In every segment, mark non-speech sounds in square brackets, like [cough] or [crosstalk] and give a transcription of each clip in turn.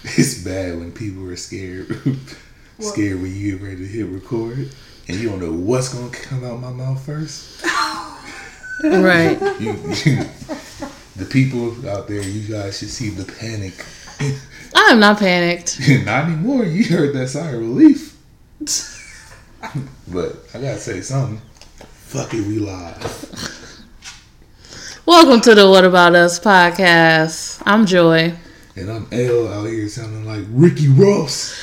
[laughs] It's bad when people are scared, [laughs] scared when you get ready to hit record, and you don't know what's gonna come out my mouth first. [laughs] Right. You, you, the people out there, you guys should see the panic. I am not panicked. Not anymore. You heard that sigh of relief. but I gotta say something. Fuck it, we live. Welcome to the What About Us podcast. I'm Joy. And I'm L out here sounding like Ricky Ross.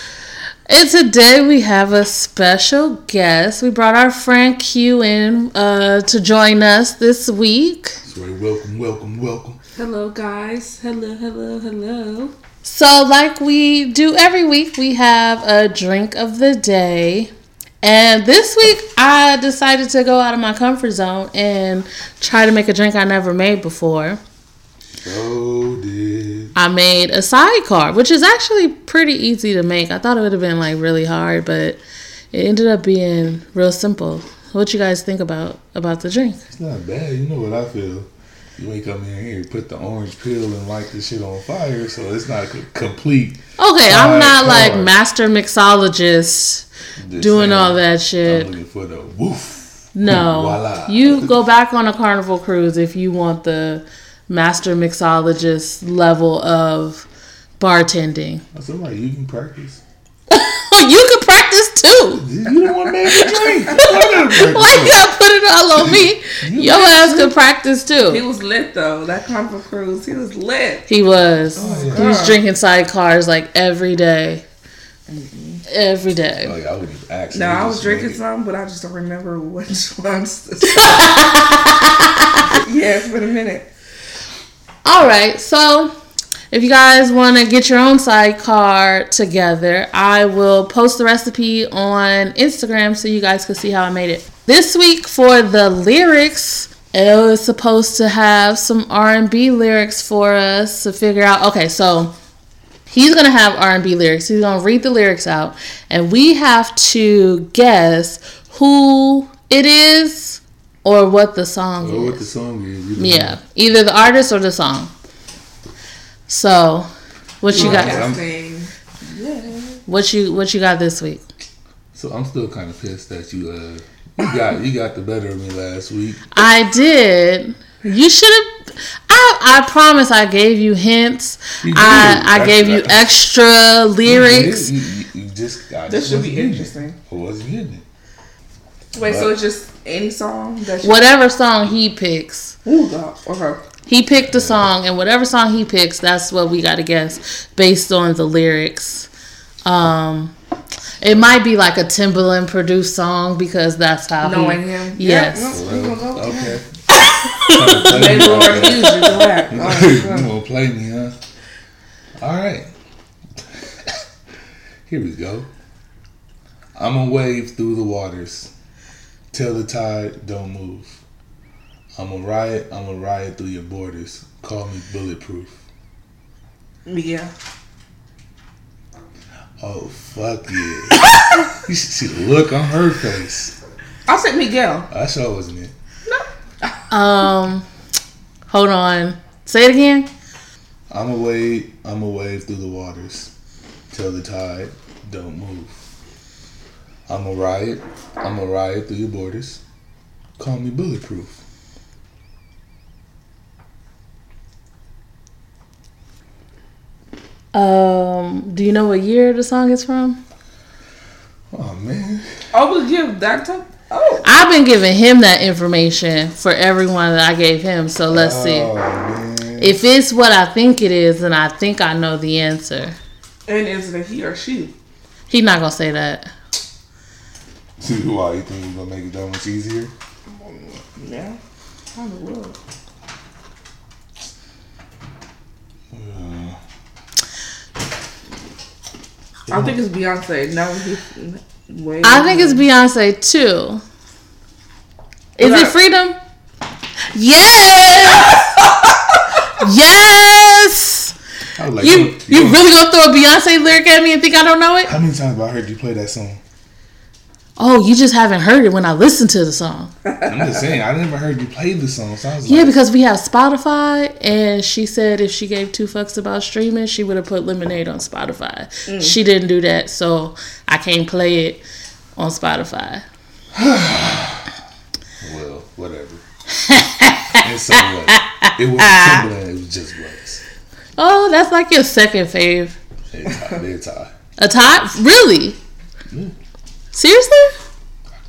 And today we have a special guest. We brought our friend Q in uh, to join us this week. So welcome, welcome, welcome. Hello, guys. Hello, hello, hello. So, like we do every week, we have a drink of the day. And this week, I decided to go out of my comfort zone and try to make a drink I never made before. So did. I made a sidecar, which is actually pretty easy to make. I thought it would have been like really hard, but it ended up being real simple. What you guys think about about the drink? It's not bad. You know what I feel. You ain't come in here, put the orange peel and light the shit on fire, so it's not complete. Okay, I'm not like master mixologist Just doing saying, all that shit. I'm looking for the woof. No, Voila. you [laughs] go back on a carnival cruise if you want the master mixologist level of bartending. That's like You can practice. [laughs] you can practice too. You don't want the drink. I gotta practice. Why you gotta put it all on me? [laughs] Your ass could practice too. He was lit though. That carnival cruise, he was lit. He was. Oh, yeah. He was drinking sidecars like every day. Mm-hmm. Every day. Oh, like, I would actually. No, I was drinking made it. some, but I just don't remember [laughs] which ones. yeah, it's been a minute. All right, so if you guys want to get your own sidecar together, I will post the recipe on Instagram so you guys can see how I made it. This week for the lyrics, it was supposed to have some R&B lyrics for us to figure out. Okay, so he's gonna have R&B lyrics. He's gonna read the lyrics out, and we have to guess who it is or what the song Know is. what the song is. You the Yeah, either the artist or the song. So, what you got? I'm- Casting. Yeah. What you what you got this week? So I'm still kind of pissed that you uh you got you got the better of me last week. I did. You should have. I I promise I gave you hints. You I did. I gave you extra lyrics. You, you, you just got This should be wasn't getting it. interesting. I wasn't getting it. Wait, so it's just any song that you. Whatever song he picks, Oh, God. Okay. he picked the song, and whatever song he picks, that's what we got to guess based on the lyrics. Um, it might be like a Timbaland produced song because that's how he- Knowing him. Yes. Yeah, no, go okay. him. [laughs] Maybe we'll refuse you to [laughs] rap. you gonna play me, huh? All right. [laughs] Here we go. I'm a wave through the waters. Till the tide don't move. I'm a riot. I'm a riot through your borders. Call me bulletproof. yeah. Oh fuck yeah! [laughs] you should see the look on her face. I said Miguel. I sure wasn't it. No. Um, hold on. Say it again. I'm a wave. I'm a wave through the waters. Tell the tide don't move. I'm a riot. I'm a riot through your borders. Call me bulletproof. Um, do you know what year the song is from? Oh man. Oh, we give that to. Oh. I've been giving him that information for everyone that I gave him. So let's see. Oh man. If it's what I think it is, then I think I know the answer. And is it a he or she? He's not gonna say that. See why you think you're gonna make it that much easier? Yeah. Probably will. Uh, I think it's Beyonce. No, he. Wait. I think it's Beyonce too. Is What it? Freedom? Yes. [laughs] yes. Like, You yo, you really gonna throw a Beyonce lyric at me and think I don't know it? How many times have I heard you play that song? Oh, you just haven't heard it when I listened to the song. I'm just saying, I never heard you play the song, so I was Yeah, like, because we have Spotify, and she said if she gave two fucks about streaming, she would have put Lemonade on Spotify. Mm. She didn't do that, so I can't play it on Spotify. [sighs] well, whatever. [laughs] and so what? It was Timbaland. Ah. It was just was. Oh, that's like your second fave. They tie. They tie. A tie? Really? Yeah. Seriously?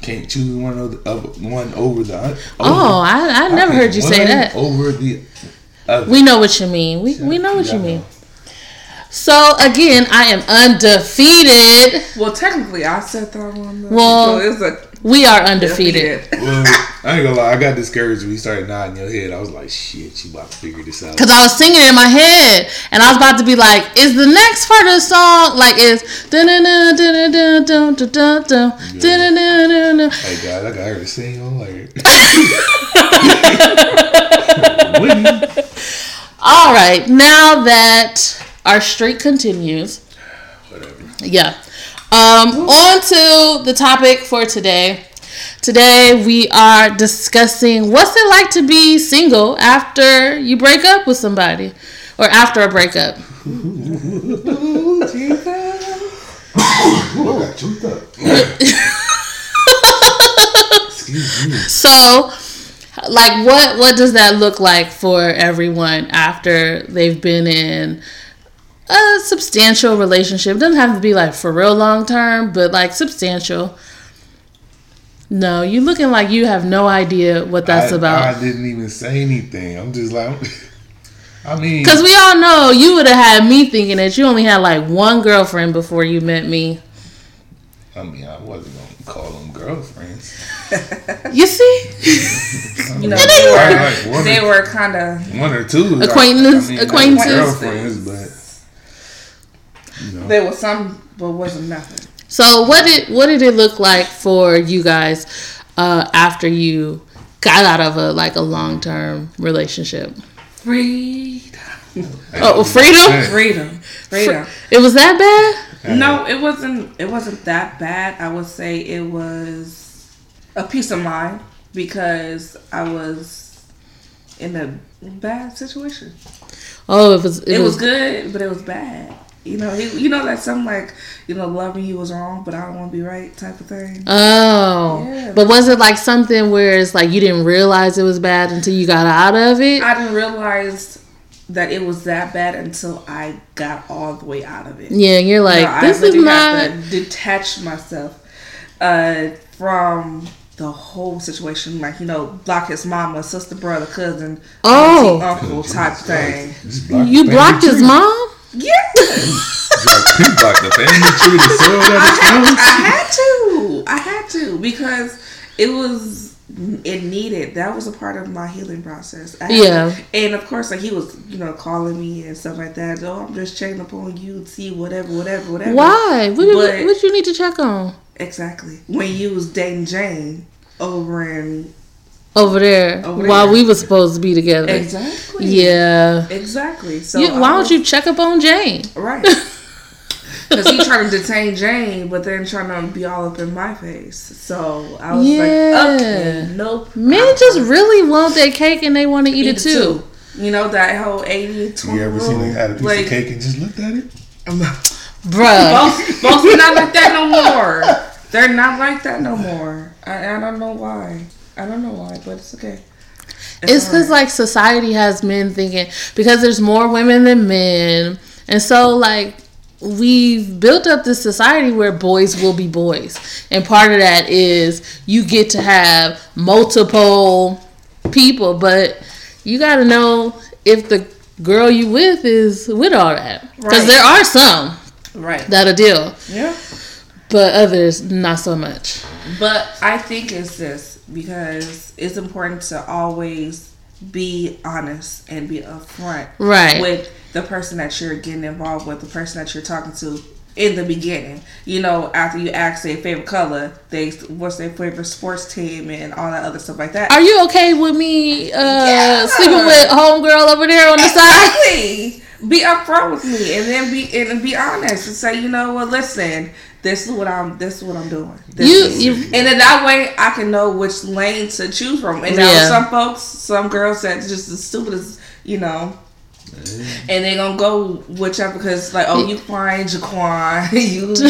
Can't choose one of the of one over the other. Oh, I, I never heard you say that. Over the other. We know what you mean. We, we know what you mean. So again, I am undefeated. Well, technically, I said that one. Though. Well, so it's a we are undefeated. well, I ain't gonna lie, I got discouraged when you started nodding your head. I was like, shit, you about to figure this out. Because I was singing in my head, and I was about to be like, is the next part of the song, like, is. Hey, God, I got her to sing. I'm like. [laughs] All right, now that our streak continues. Whatever. Yeah. Um, on to the topic for today. Today we are discussing what's it like to be single after you break up with somebody, or after a breakup. Ooh, Ooh, I got choked up. Excuse me. So, like, what what does that look like for everyone after they've been in a substantial relationship? It doesn't have to be like for real long term, but like substantial. No, you looking like you have no idea what that's I, about. I didn't even say anything. I'm just like, [laughs] I mean, Because we all know you would have had me thinking that you only had like one girlfriend before you met me. I mean, I wasn't gonna call them girlfriends. [laughs] You see? you know they they were- were Like, they were kind of one or two. Acquaintance- I mean, acquaintances. girlfriends, but you know, there was some, but wasn't nothing. So what did what did it look like for you guys uh, after you got out of a like a long term relationship? Freedom, Oh, freedom! freedom, freedom. It was that bad? No, it wasn't. It wasn't that bad. I would say it was a peace of mind because I was in a bad situation. Oh, it was. It, It, was, was, good, but it was bad. You know, he, you know that some like you know loving you was wrong, but I don't want to be right type of thing. Oh, Yeah. but was it like something where it's like you didn't realize it was bad until you got out of it? I didn't realize that it was that bad until I got all the way out of it. yeah, you're like No, this I is really not. have detach myself uh, from the whole situation. Like you know, block his mama, sister, brother, cousin, Oh. auntie, uncle type thing. You blocked his mom. Yes, Block, he blocked the family tree, the soil that I had to. I had to because it was it needed. That was a part of my healing process. I Yeah. to- and of course, like he was, you know, calling me and stuff like that. Oh, I'm just checking up on you, see whatever, whatever, whatever. Why? What, what, But- what you need to check on Exactly. When you was dating Jane over in over there Over while there. we were supposed to be together? exactly. Yeah. Exactly. So You- why I don't you check up on Jane? right? [laughs] Because he trying to detain Jane, but then trying to be all up in my face. So I was Yeah. like, okay, nope. Men I'm just gonna really want their cake and they want to eat, it too. You know that whole 80 20 You ever seen they had a piece like, of cake and just looked at it? I'm not. [laughs] Bruh. Most, most are not like that no [laughs] more. They're not like that no more. I, I don't know why. I don't know why, but it's okay. It's because alright. like society has men thinking because there's more women than men, and so like we've built up this society where boys will be boys, and part of that is you get to have multiple people, but you got to know if the girl you with is with all that because Right. there are some right. that'll deal, Yeah. but others not so much. But I think it's this because it's important to always be honest and be upfront Right. with the person that you're getting involved with, the person that you're talking to in the beginning. You know, after you ask their favorite color, they what's their favorite sports team and all that other stuff like that. Are you okay with me uh, Yeah. sleeping with homegirl over there on the side? Exactly. be upfront with me and then be and be honest and say, you know what, listen, this is what I'm this is what I'm doing. This You- is- you- and then that way I can know which lane to choose from. And now Yeah. some folks, some girls that just as stupid as you know. And they gonna go whichever because like oh you fine Jaquan [laughs] you, you [laughs]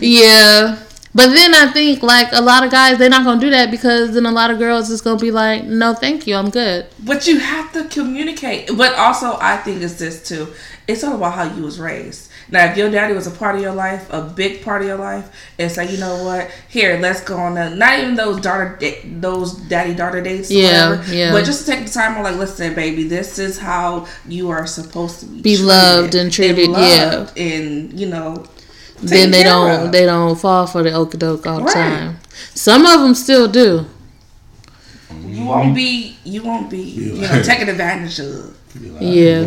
[laughs] Yeah. But then I think like a lot of guys they're not gonna do that because then a lot of girls is gonna be like, no, thank you, I'm good. But you have to communicate. But also, I think it's this too. It's all about how you was raised. Now, if your daddy was a part of your life, a big part of your life, and say, you know what, here, let's go on. A, not even those daughter, those daddy daughter dates. Yeah, whatever, yeah. But just to take the time, I'm like, listen, baby, this is how you are supposed to be, Be loved and treated, yeah. loved and you know. then they don't of. they don't fall for the okie doke all the Right. time. Some of them still do. You won't be. You won't be. You know, Yeah. taken advantage of. Like, Yeah.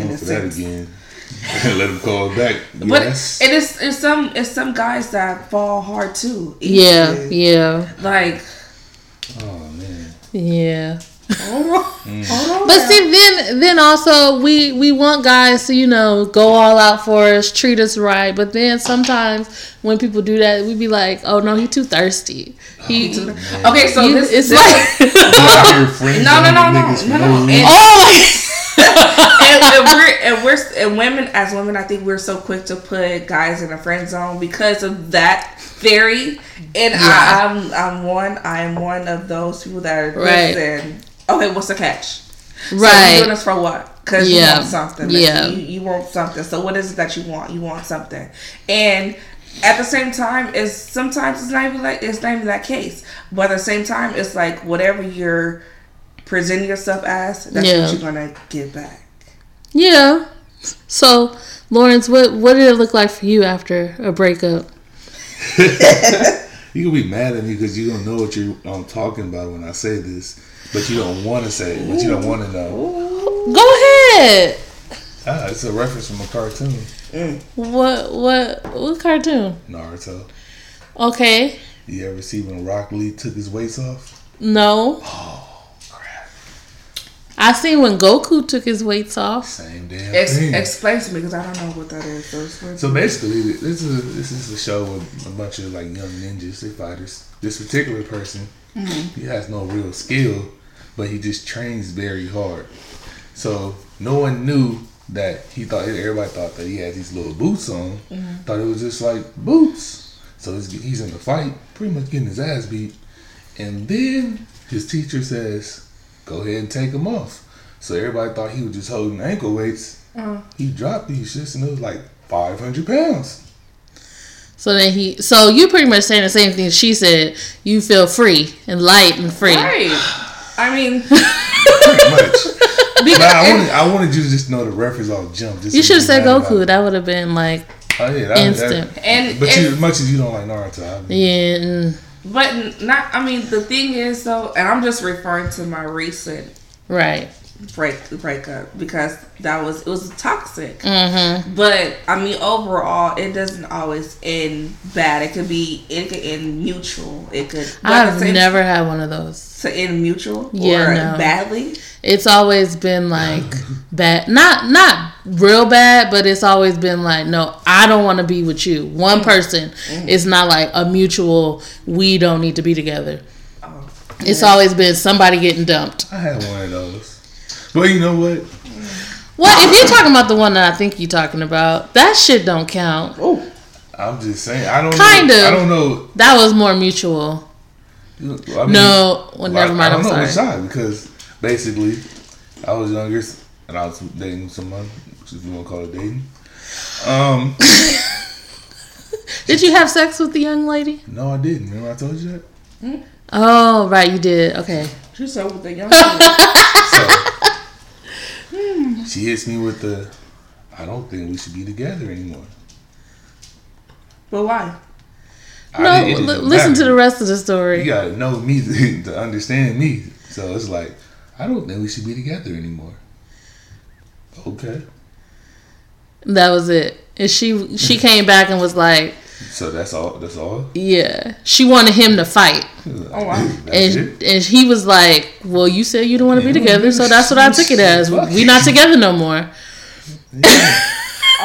I'm going for that again. Let him call back. But yes. it is it's some it's some guys that fall hard too. Yeah, easily. yeah, Like oh man. yeah. hold on, mm. hold on. But see, then then also we we want guys to you know go all out for us, treat us right. But then sometimes when people do that, we be like, oh no, he too thirsty. Oh, he, okay, so you- this it's this, like [laughs] Out here friends No, no, no, no, no, no. reason. Oh [laughs] and, and we're and we're and women as women, I think we're so quick to put guys in a friend zone because of that theory. And I, I'm I'm one I'm one of those people that are Right. listen. Okay, what's the catch? So right. doing this for what? Because Yeah. you want something. Yeah. You, you want something. So what is it that you want? You want something. And at the same time, it's sometimes it's not even like it's not even that case. But at the same time, it's like whatever you're presenting yourself as, that's Yeah. what you're gonna give back. Yeah. So, Lawrence, what what did it look like for you after a breakup? [laughs] You can be mad at me because you don't know what you're I'm talking about when I say this, but you don't want to say it, but you don't want to know. Go ahead. Ah, it's a reference from a cartoon, What what what cartoon? Naruto. Okay. You ever see when Rock Lee took his weights off? No. Oh, crap! I seen when Goku took his weights off. Same damn Ex- thing. explain to me because I don't know what that is. So So basically, this is a, this is a show with a bunch of like young ninjas, they fighters. This particular person, mm-hmm. he has no real skill, but he just trains very hard. So no one knew that he thought everybody thought that he had these little boots on. Mm-hmm. Thought it was just like boots. So he's, he's in the fight, pretty much getting his ass beat, and then his teacher says, "Go ahead and take them off." So everybody thought he was just holding ankle weights. Uh, He dropped these shits and it was like 500 pounds. So then he so you pretty much saying the same thing she said. You feel free and light and free. right. I mean, [laughs] Pretty much. because, but I wanted, I wanted you to just know the reference off jump. Just You should have said Goku. That would have been like Oh, yeah, that, instant. That, and but and- you, as much as you don't like Naruto, I mean, yeah. But not. I mean, the thing is though, and I'm just referring to my recent Right. Break breakup because that was it was toxic. Mm-hmm. But I mean, overall, it doesn't always end bad. It could be it could end neutral. It could. but at the I've same- never had one of those. to end mutual Yeah, or no. badly. It's always been like [laughs] bad, not not real bad, but it's always been like, no, I don't want to be with you. One Mm. person. It's not like a mutual. We don't need to be together. Oh, It's always been somebody getting dumped. I had one of those. But you know what? Well, if you're talking about the one that I think you're talking about, that shit don't count. oh, I'm just saying. I don't Kind know. of. I don't know. That was more mutual. I mean, No, well, Like, never mind. I I'm don't know sorry. side because basically I was younger and I was dating someone, if you want to call it dating. Um, [laughs] Did you have sex with the young lady? no, I didn't. Remember I told you that? Oh, right, you did. Okay. she said with the young. [laughs] people. So she hits me with the, I don't think we should be together anymore. but why? I No, didn't- didn't listen to the rest of the story. You gotta know me to, [laughs] to understand me. So it's like, I don't think we should be together anymore. Okay. That was it. And she she came back and was like, So that's all. That's all. Yeah, she wanted him to fight, Oh, wow. [laughs] And it. and he was like, "Well, you said you don't want to be together, so that's what I took it as. We not together no more."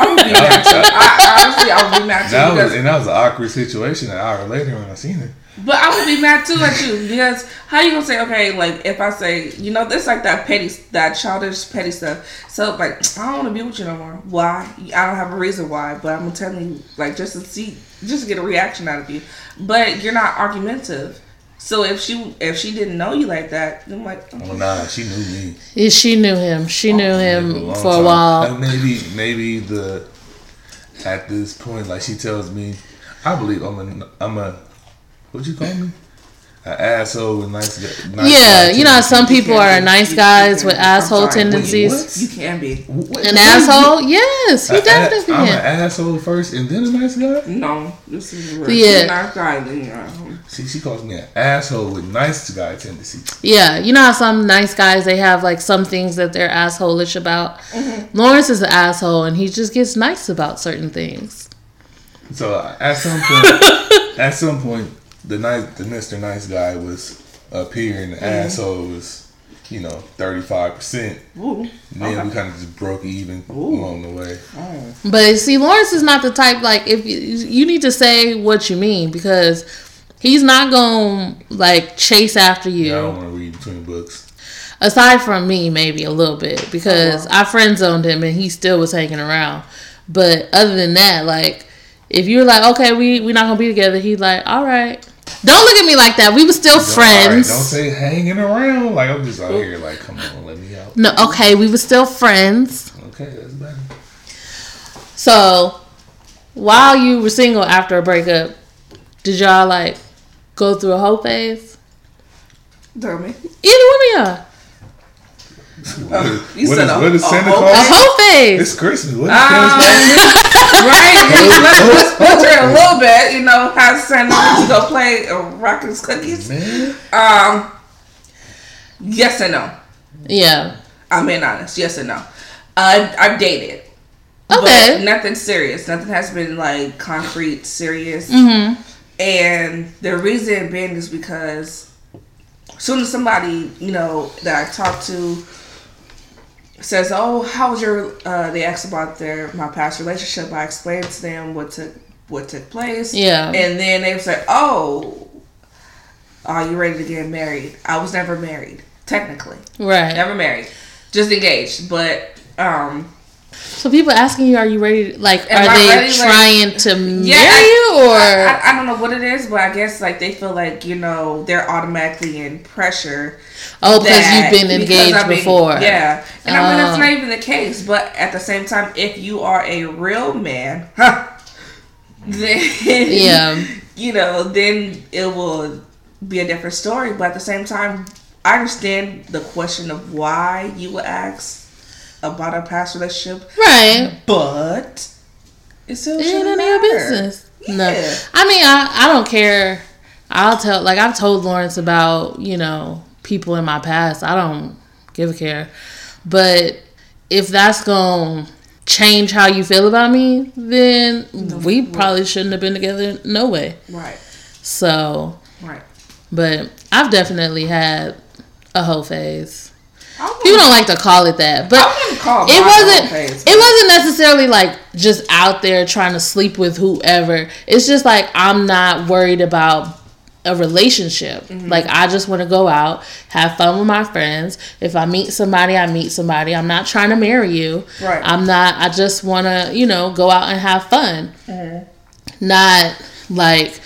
I would be [laughs] mad too. I, honestly, I would be mad too. That was and that was an awkward situation. An hour later when I seen it. But I would be mad too at you because how you gonna say okay? Like if I say you know this like that petty, that childish petty stuff. So like I don't want to be with you no more. Why? I don't have a reason why, but I'm gonna tell you like just to see, just to get a reaction out of you. But you're not argumentative. So if she if she didn't know you like that, I'm like, Oh nah, she knew me. Yeah, she knew him. She knew him long for a time. while. And maybe maybe the at this point, like she tells me, I believe I'm a I'm a what you call me? An asshole with nice. guy- nice Yeah, guy you know how some people are be. nice guys with can be. I'm asshole sorry. Wait, tendencies. what? you can be. What- An what- asshole? Yes, he A- a- definitely I'm an asshole first and then a nice guy. No, this is real. Yeah. You're not guy, then you're at. See, she calls me an asshole with nice guy tendencies. Yeah, you know how some nice guys they have like some things that they're assholish about. Lawrence is an asshole, and he just gets nice about certain things. So uh, at some point, [laughs] at some point, the nice, the Mister Nice Guy was up here, and the mm-hmm. asshole was, you know, thirty five percent. Then Okay. we kind of just broke even Ooh. along the way. Oh. But see, Lawrence is not the type like if you, you need to say what you mean because he's not gonna like chase after you. I don't want to read between books. Aside from me, maybe a little bit because oh, I friend zoned him and he still was hanging around. But other than that, like if you're like, okay, we we're not gonna be together, he's like, all right. Don't look at me like that. We were still Don't- all right, friends. don't say hanging around. Like I'm just out oh. here. Like, come on, let me out. no, okay, we were still friends. Okay, that's better. So while you were single after a breakup, did y'all like go through a whole phase? Tell me. Either one of y'all. What is, [laughs] you what said is, a- what is Santa whole A Claus? whole phase. It's Christmas. What is Um, [laughs] Santa right. let's, let's filter a little bit. You know, have Santa to go play uh, Rockets cookies. Man, Um. Yes and no. Yeah. I'm being honest. Yes and no. Uh, I've dated. Okay. But nothing serious. Nothing has been like concrete, serious. Mm-hmm. And the reason being is because as soon as somebody, you know, that I talk to says, Oh, how was your uh they asked about their my past relationship, I explained to them what took what took place. Yeah. And then they say, Oh, are you ready to get married? I was never married, technically. Right. Never married. Just engaged. But um So people asking you, are you ready? to- Like, Am are I they ready, like- trying to Yeah, marry I- you or? I, I don't know what it is, but I guess like they feel like you know they're automatically in pressure. oh, because you've been engaged been- before. Yeah, and I mean that's Oh. not even the case. But at the same time, if you are a real man, huh, [laughs] then Yeah. [laughs] you know, then it will be a different story. But at the same time, I understand the question of why you would ask about a past relationship, Right. but it still It ain't of your business. No. Yeah. I mean, I, I don't care. I'll tell, like, I've told Lawrence about, you know, people in my past. I don't give a care. But if that's going to change how you feel about me, then we probably shouldn't have been together no way. Right, So, right. but I've definitely had a whole phase. People don't like to call it that, but I wouldn't call it wasn't phase, it wasn't necessarily like just out there trying to sleep with whoever it's just like i'm not worried about a relationship Mm-hmm. like i just want to go out have fun with my friends if i meet somebody i meet somebody i'm not trying to marry you Right. i'm not i just want to you know go out and have fun Mm-hmm. not like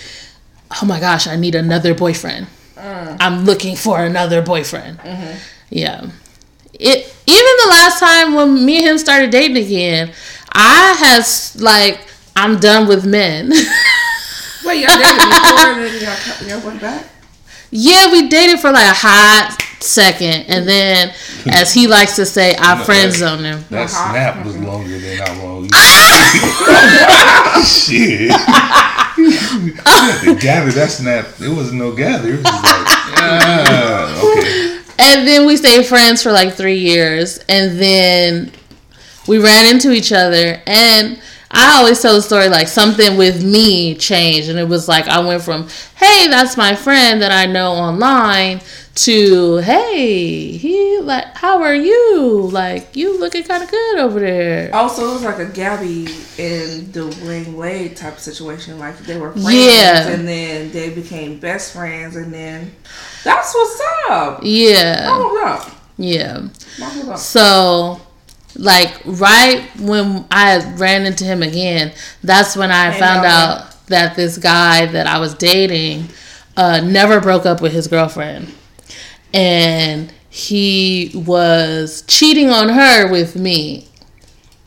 oh my gosh i need another boyfriend Mm. i'm looking for another boyfriend Mm-hmm. yeah it even the last time when me and him started dating again, I has like I'm done with men. [laughs] Wait, y'all dated before and then y'all, cut- y'all went back? yeah, we dated for like a hot second, and then as he likes to say, I friend zoned him. that Uh-huh. snap was longer than how long you. Shit. You had to gather that snap. It wasn't no gather. It was just like, [laughs] ah, okay. And then we stayed friends for like three years, and then we ran into each other, and I always tell the story like something with me changed, and it was like I went from hey, that's my friend that I know online to hey, he like how are you? Like you looking kind of good over there. Also, it was like a Gabby and Dwyane Wade type of situation. Like they were friends, Yeah. and then they became best friends, and then that's what's up. Yeah, up, yeah. up. So, like right when I ran into him again, that's when I Hey, found out that this guy that I was dating uh, never broke up with his girlfriend, and he was cheating on her with me,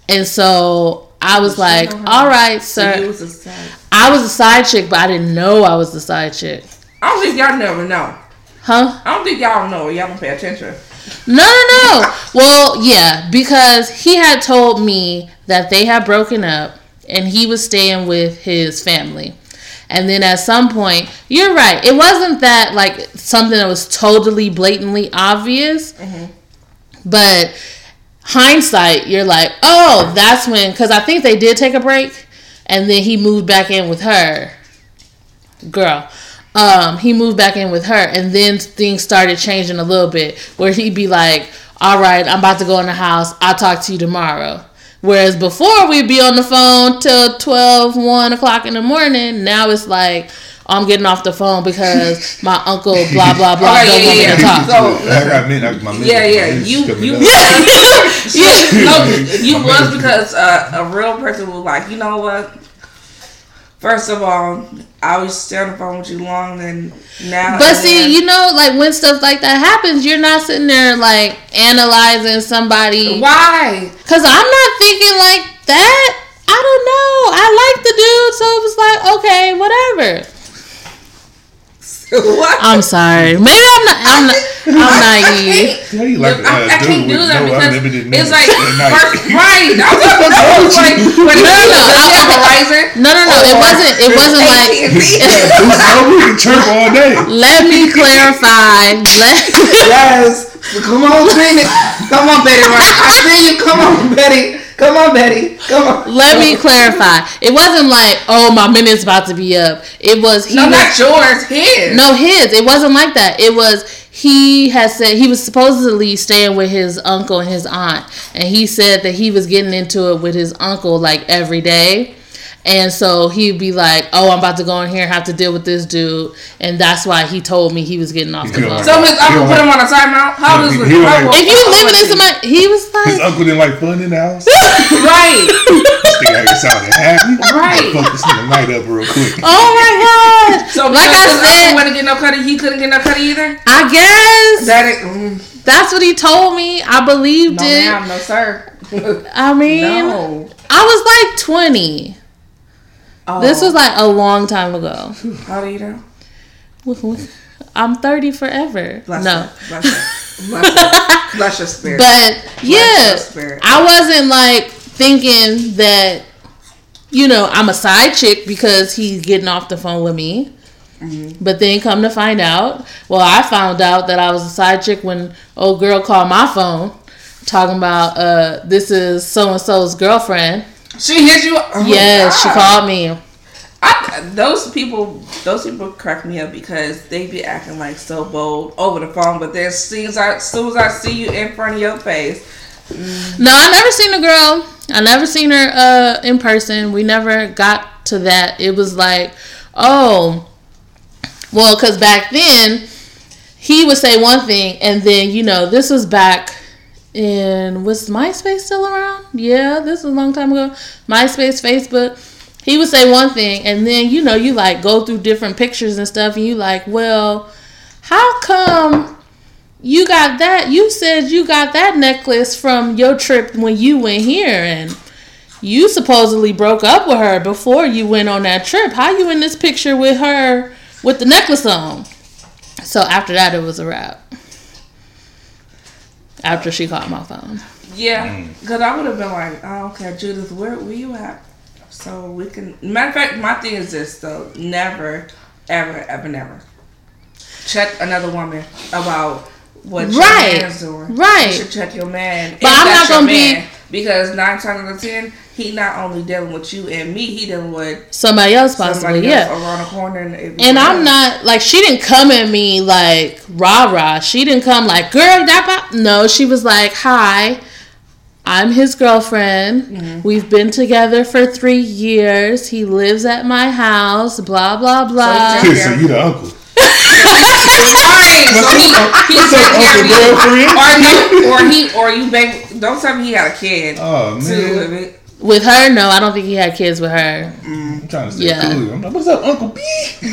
and so I was like, on her? "All right, So sir." was side. I was a side chick, but I didn't know I was the side chick, I don't think y'all never know. huh? I don't think y'all know. Y'all don't pay attention. No, no, no. [laughs] well, yeah, because he had told me that they had broken up and he was staying with his family. And then at some point, you're right. It wasn't that like something that was totally blatantly obvious. But hindsight, you're like, oh, that's when, because I think they did take a break and then he moved back in with her. Girl. Um, he moved back in with her and then things started changing a little bit where he'd be like, all right, I'm about to go in the house. I'll talk to you tomorrow. Whereas before we'd be on the phone till 12, 1 o'clock in the morning. Now it's like, I'm getting off the phone because [laughs] my uncle blah blah blah Oh, don't yeah, want me yeah. to talk. So, I got men, I, my Yeah, yeah. You you up. was [laughs] Yeah. no, you was because uh, a real person was like, you know what? First of all, I was stay on the phone with you long, and now. But see, then- you know, like when stuff like that happens, you're not sitting there like analyzing somebody. why? Cause I'm not thinking like that. I don't know. I like the dude, so it was like, okay, whatever. [laughs] what? I'm sorry. Maybe I'm not. I'm not. [laughs] I'm naive. How you like I, I can't do that no because it's like first, [laughs] right. I was like, when No, no, no, does he I- have a riser? No, no, no. It oh, wasn't. It wasn't like. Oh, we can chirp all day. Let me clarify. Let. Yes. Come on, Betty. Come on, Betty. Right. I see you. Come on, Betty. Come on, Betty. Come on. Let me clarify. It wasn't like, oh, my minute's about to be up. It was he No, was not yours. His. No, his. It wasn't like that. It was he has said he was supposedly staying with his uncle and his aunt, and he said that he was getting into it with his uncle like every day. And so he'd be like, "Oh, I'm about to go in here and have to deal with this dude," and that's why he told me he was getting off the He phone. don't So his He uncle don't put him on a timeout. How does He- it? he like- if you how living in he? somebody, he was like, His uncle didn't like fun in the house. [laughs] right, [laughs] This nigga out here sounding happy. Right. Fuck this nigga night up real quick. [laughs] "Oh my god!" so like because I his uncle said, wouldn't get no cutty, he couldn't get no cutty either. I guess That it, mm, that's what he told me. I believed no, it. ma'am, no sir. I mean, no. I was like 20. Oh, This was like a long time ago. how do you know? [laughs] I'm 30 forever. Bless no. her. Bless her. Bless her. Bless your spirit. But yeah, spirit. I wasn't like thinking that, you know, I'm a side chick because he's getting off the phone with me. Mm-hmm. But then come to find out, well, I found out that I was a side chick when old girl called my phone talking about uh this is so and so's girlfriend. She hit you. Oh yes, she called me. I, those people, those people crack me up because they be acting like so bold over the phone, but then as soon as I, as soon as I see you in front of your face, No, I never seen the girl. I never seen her uh in person. We never got to that. It was like, oh, well, because back then he would say one thing, and then you know this was back in was MySpace still around? Yeah, this was a long time ago. MySpace, Facebook. He would say one thing, and then you know you like go through different pictures and stuff, and you like, well, how come? you got that you said you got that necklace from your trip when you went here and you supposedly broke up with her before you went on that trip how you in this picture with her with the necklace on so after that it was a wrap after she called my phone yeah, mm. because I would have been like, oh, okay, Judith, where where you at? So we can. Matter of fact, my thing is this though: never, ever, ever, never check another woman about what your Right, man's doing. right. You should check your man. But I'm not gonna your be- because nine times out of ten, he not only dealing with you and me, he dealing with Somebody else possibly, somebody yeah. around the corner. And, And I'm not like she didn't come at me like rah rah. She didn't come like girl that. pop-" No, she was like, "Hi, I'm his girlfriend. Mm-hmm. We've been together for three years. He lives at my house. Blah blah blah." So so you the uncle. [laughs] [laughs] Right, so he, [laughs] he What's up, Uncle of. Girlfriend? or no, or he, or you, baby. Don't tell me he got a kid. Oh man, with with her, no, I don't think he had kids with her. Mm, I'm trying to stay Yeah. cool. I'm like, what's up, Uncle B?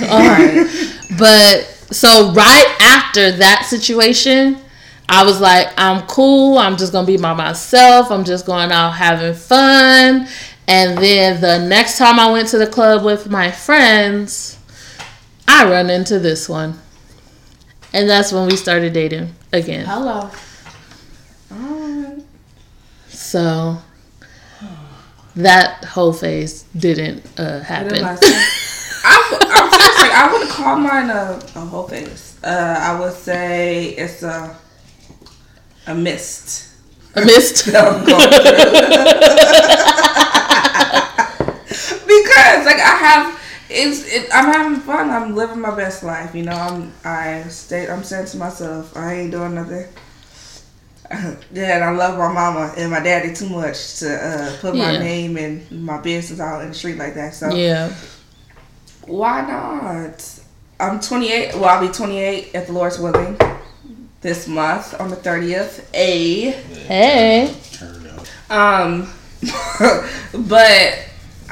Alright. But so right after that situation, I was like, I'm cool. I'm just gonna be by myself. I'm just going out having fun. And then the next time I went to the club with my friends, I run into this one. And that's when we started dating again. Hello. So that whole phase didn't uh, happen. I, I'm seriously, I wouldn't call mine a, a whole face. Uh, I would say it's a a mist. I missed. [laughs] that I'm going through. [laughs] because like I have, it's it, I'm having fun. I'm living my best life. You know, I'm I stay. I'm saying to myself, I ain't doing nothing. [laughs] Yeah, and I love my mama and my daddy too much to uh, put my Yeah. name and my business out in the street like that. So Yeah. why not? I'm 28. Well, I'll be 28 if the Lord's willing this month on the 30th. A. Hey. Turn. Um, [laughs] but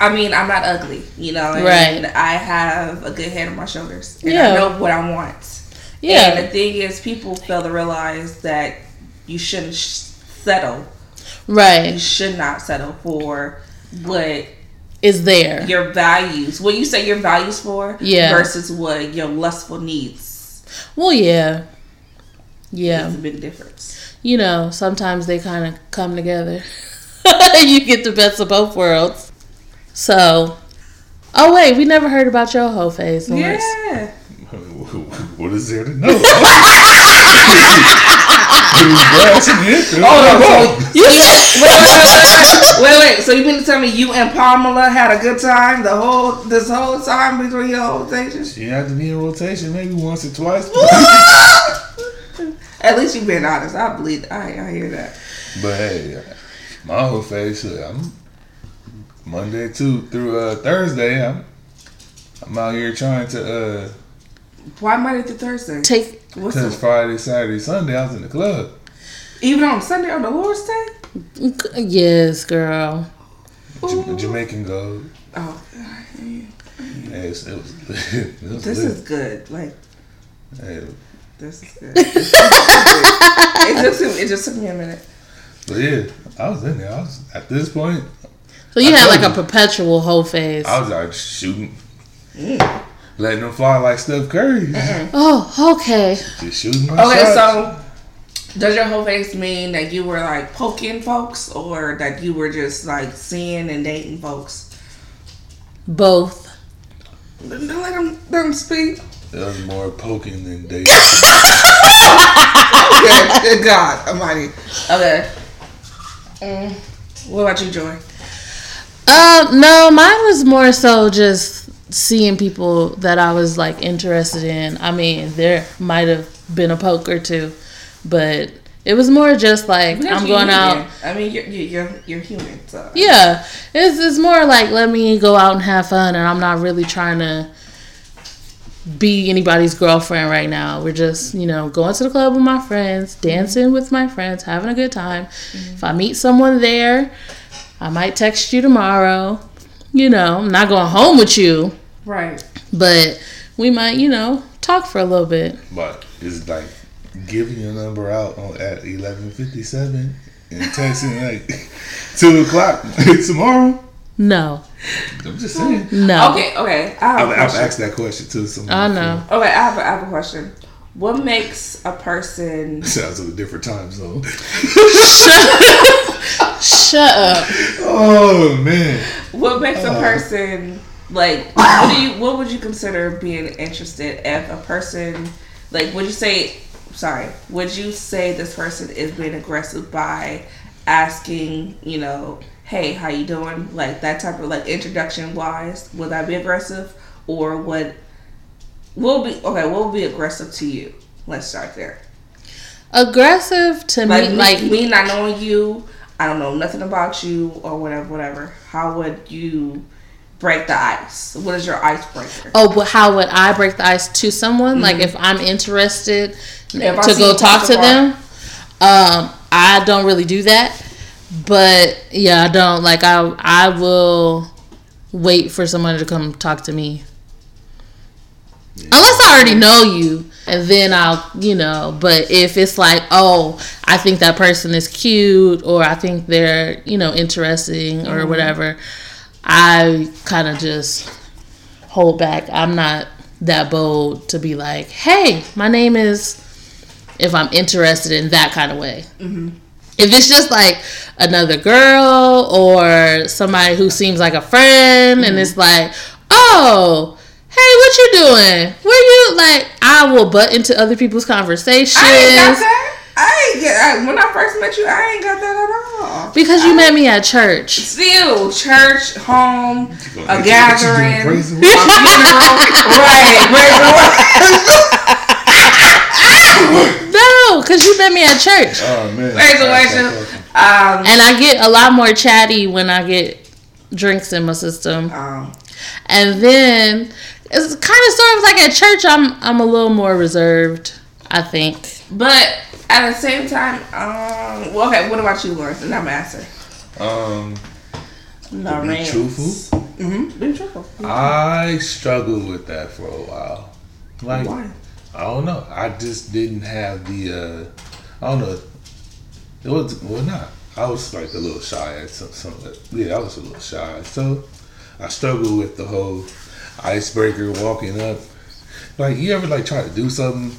I mean, I'm not ugly, you know, and Right. I have a good head on my shoulders, and Yeah. I know what I want. Yeah. And the thing is, people fail to realize that you shouldn't sh- settle. Right. You should not settle for what Is there. your values, what you say your values for, Yeah. versus what your lustful needs. Well, yeah. Yeah. It's a big difference. You know, sometimes they kind of come together. [laughs] you get the best of both worlds. So, oh wait, we never heard about your whole face. Lawrence. Yeah. [laughs] What is there to know? Grass and hip. Oh, no, You wait, wait, wait, wait, wait, wait. So you mean to tell me you and Pamela had a good time the whole this whole time between your whole stations? She had to be in rotation maybe once or twice. At least you've been honest. I believe. I I hear that. But hey, my whole face, I'm Monday to through uh, Thursday. I'm I'm out here trying to uh Why Monday through Thursday? take What's because Friday, Saturday, Sunday I was in the club. even on Sunday on the Lord's Day? yes, girl. J- Jamaican gold. Oh, Yes, it was. [laughs] it was this lit. is good. Like Hey, this is good. This is good. it just took, it just took me a minute. but yeah, I was in there. I was at this point. So you I had told like a perpetual whole face. I was like shooting, letting them fly like Steph Curry. Oh, okay. Just shooting my Okay, shots. so does your whole face mean that you were like poking folks, or that you were just like seeing and dating folks? Both. Let them let them speak. it was more poking than dating. [laughs] Okay, good God Almighty. Okay. Mm, what about you, Joy? Um, no, mine was more so just seeing people that I was like interested in. I mean, there might have been a poke or two, but it was more just like Because I'm going human. out. I mean, you're you're you're, human. So Yeah, it's it's more like let me go out and have fun, and I'm not really trying to be anybody's girlfriend right now. We're just you know going to the club with my friends, dancing with my friends, having a good time. If I meet someone there, I might text you tomorrow. You know, I'm not going home with you, right. but we might you know talk for a little bit. But it's like giving your number out on, at eleven fifty seven and texting like [laughs] two o'clock [laughs] tomorrow. No, I'm just saying. no. Okay, okay. I have I've, a I've asked that question to someone. I know. Okay, I have, a, I have a question. What makes a person? [laughs] Sounds like a different time zone. Shut up. [laughs] oh man. What makes a Uh. person like? [coughs] What do you? What would you consider being interested if a person like? Would you say? Sorry. Would you say this person is being aggressive by asking, you know, hey, how you doing? Like that type of like introduction wise, would that be aggressive or would will be okay? We'll be aggressive to you? Let's start there. Aggressive to Like me, like me not knowing you, I don't know nothing about you or whatever, whatever. How would you break the ice? What is your icebreaker? oh, but how would I break the ice to someone? Like if I'm interested Mm-hmm. If to go talk to them, um, I don't really do that. But yeah, I don't like I I will wait for someone to come talk to me. Unless I already know you, and then I'll, you know. But if it's like, oh, I think that person is cute, or I think they're, you know, interesting, or mm-hmm. whatever, I kind of just hold back. I'm not that bold to be like, hey, my name is. If I'm interested in that kind of way. Mm-hmm. If it's just like another girl or somebody who seems like a friend and mm-hmm. it's like, oh, hey, what you doing? Where you like? I will butt into other people's conversations I ain't got that. I ain't get I, when I first met you. I ain't got that at all. because you met me at church. Still, church, home, a What doing, gathering, a [laughs] funeral, right? Praise. [laughs] No, because you met me at church. Oh man. Praise the That's awesome. Um, And I get a lot more chatty when I get drinks in my system. um, And then it's kind of sort of like at church I'm I'm a little more reserved, I think. but at the same time, um, well, okay. What about you, Lawrence? And I'm answer. Um, to be truthful, Mm-hmm. Be truthful. I struggled with that for a while. Like Why? I don't know. I just didn't have the. uh I don't know. It was well not. I was like a little shy at some. some yeah, I was a little shy. So I struggled with the whole icebreaker walking up. Like you ever like try to do something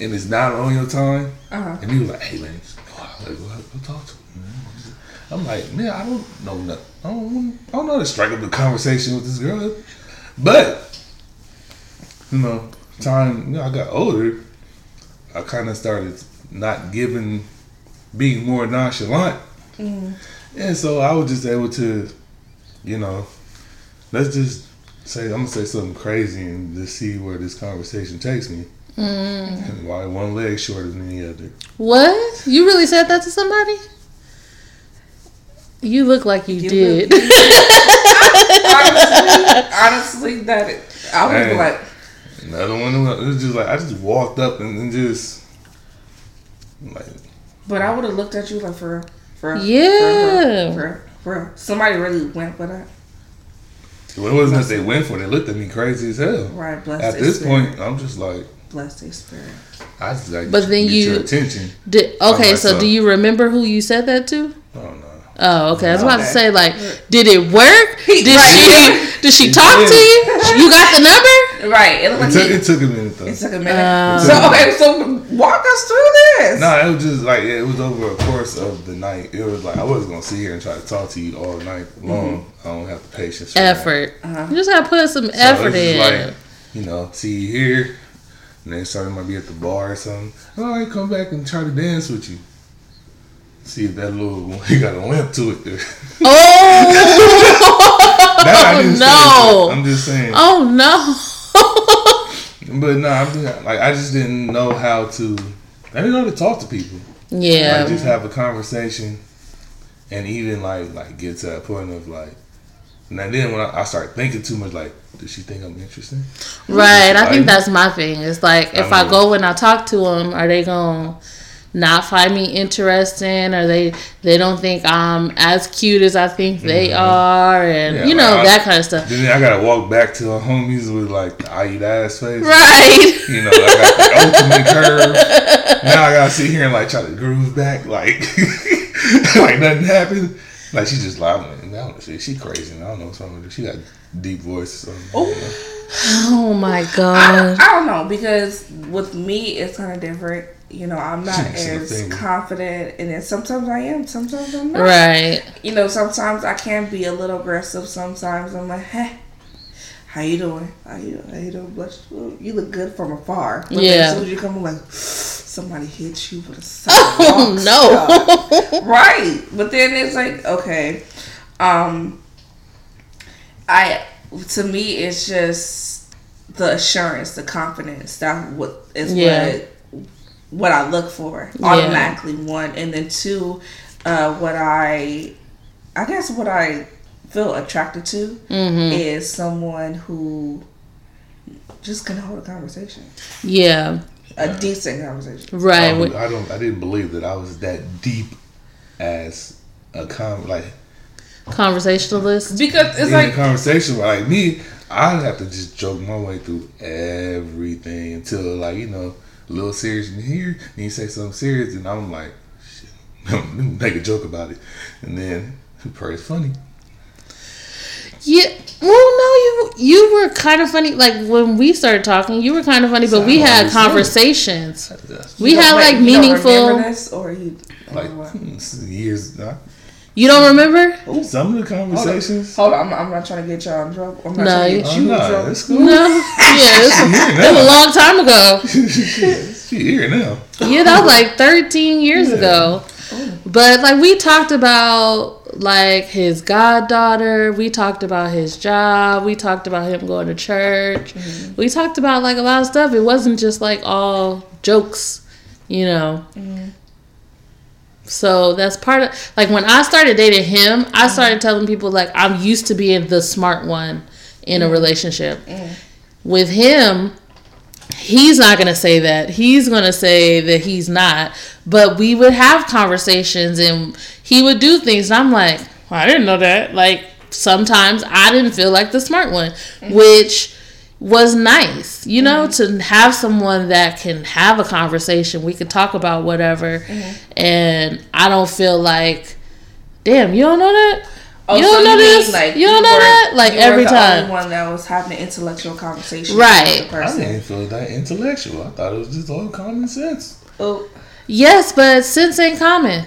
and it's not on your time, Uh-huh. and you like, hey man, go like, go, talk to him. I'm like, man, I don't know nothing. I don't, I don't know how to strike up a conversation with this girl. But you know, time you know, I got older, I kind of started not giving, being more nonchalant, and so I was just able to, you know, let's just say I'm gonna say something crazy and just see where this conversation takes me. Mm. And why one leg shorter than the other? What? You really said that to somebody? You look like you, You did. [laughs] honestly, honestly, that it, I would be Hey. like, Another one, it was just like I just walked up and, and just like but I would have looked at you like for, for, Yeah. for, for, for, somebody really went for that. Well, it wasn't that they went for it. They looked at me crazy as hell. Right, bless At this spirit. point, I'm just like, bless their spirit. I just like But then get you- your attention. Did, okay, so do you remember who you said that to? Oh no. Oh, okay. I was about to say, like, did it work? Did Right. she did she talk to you? You got the number? Right, it looked It took, it took a minute though. it took a minute. Uh, so okay, so walk us through this. No, it was just like it was over a course of the night. It was like I wasn't gonna sit here and try to talk to you all night long. I don't have the patience. For that. Effort. Uh-huh. You just gotta put some So effort in. Like, you know, see you here, and then starting might be at the bar or something. All right, come back and try to dance with you. See if that little [laughs] he got a limp to it. There. oh [laughs] That I [laughs] didn't say, no! but I'm just saying. Oh no! But no, I'm just, like I just didn't know how to. I didn't know how to talk to people. yeah. Like just have a conversation, and even like like get to that point of like. And then when I, I start thinking too much, like, does she think I'm interesting? Right. I think that's my thing. It's like if I I go and I talk to them, are they going to not find me interesting? Or they they don't think I'm as cute as I think they mm-hmm. are, and Yeah, you know like, I- that kind of stuff. Then I gotta walk back to our homies with like the I eat ass face. Right. You know, I got the [laughs] ultimate curve. Now I gotta sit here and like try to groove back, like [laughs] like nothing happened. Like she's just like, I don't know, she, she crazy. I don't know what's wrong with her. She got deep voice. Or something. Oh. [sighs] oh my I, god. I don't know because with me it's kind of different. You know, I'm not as confident, and then sometimes I am, sometimes I'm not. Right. You know, sometimes I can be a little aggressive. Sometimes I'm like, "Hey, how you doing? How you how you doing? Bless you. You look good from afar. But then Yeah. as soon as you come, I'm like, [gasps] somebody hits you with a [laughs] Oh no. [laughs] right but then it's like okay um i to me it's just the assurance the confidence that what is Yeah. what what i look for Yeah. automatically one and then two uh what i i guess what i feel attracted to Mhm. is someone who just can hold a conversation Yeah. a decent conversation Right. I, With- I don't. I didn't believe that I was that deep as a con like Conversationalist. because it's like a conversation. Like me, I'd have to just joke my way through everything until like you know a little serious in here. and you say something serious, and I'm like, shit, [laughs] make a joke about it, and then pray it's funny. Yeah. Well, no, you you were kind of funny. Like when we started talking, you were kind of funny, but we had conversations. We had like wait, you don't meaningful. remember this, or you like or what? hmm, years. uh, You don't remember? Some of the conversations. Hold on, I'm, I'm not trying to get y'all in trouble. I'm not No, trying to you- get Oh, you in trouble. it's cool. No. [laughs] Yeah, it's, Here was a long time ago. [laughs] she here now. Yeah, that was like 13 years ago. But like we talked about like his goddaughter, we talked about his job, we talked about him going to church. Mm-hmm. We talked about like a lot of stuff. It wasn't just like all jokes, you know. Mm-hmm. So that's part of like when I started dating him, I mm-hmm. started telling people like I'm used to being the smart one in a mm-hmm. relationship. Mm-hmm. With him, he's not gonna say that. He's gonna say that he's not. But we would have conversations and he would do things. And I'm like, well, I didn't know that. Like sometimes I didn't feel like the smart one, which was nice, you know, mm-hmm. to have someone that can have a conversation. We can talk about whatever, mm-hmm. and I don't feel like, damn, you don't know that. Oh, you so don't know mean, this. you don't know were- that. Like you every were the time. only one that was having an intellectual conversation, Right. With the I didn't feel that intellectual. I thought it was just all common sense. Oh, Yes, but sense ain't common.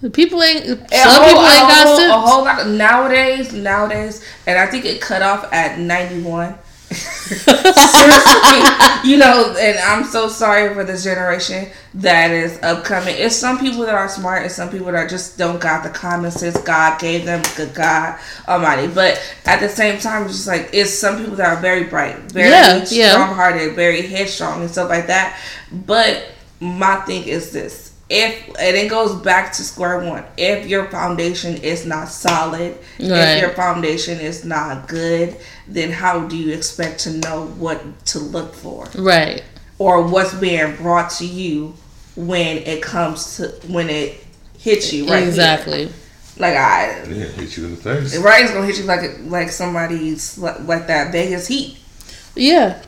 The people ain't. Some And a people ain't got whole, sense. A whole lot nowadays, nowadays, and I think it cut off at ninety one. [laughs] Seriously, you know, and I'm so sorry for this generation that is upcoming. It's some people that are smart, and some people that just don't got the common sense God gave them. Good God Almighty, but at the same time, it's just like it's some people that are very bright, very Yeah, yeah. strong hearted, very headstrong, and stuff like that. But my thing is this if and it goes back to square one if your foundation is not solid Right. if your foundation is not good then how do you expect to know what to look for Right. or what's being brought to you when it comes to when it hits you right here? exactly. like i Yeah, hit you in the face. right it's gonna hit you like like somebody's like that vegas heat Yeah.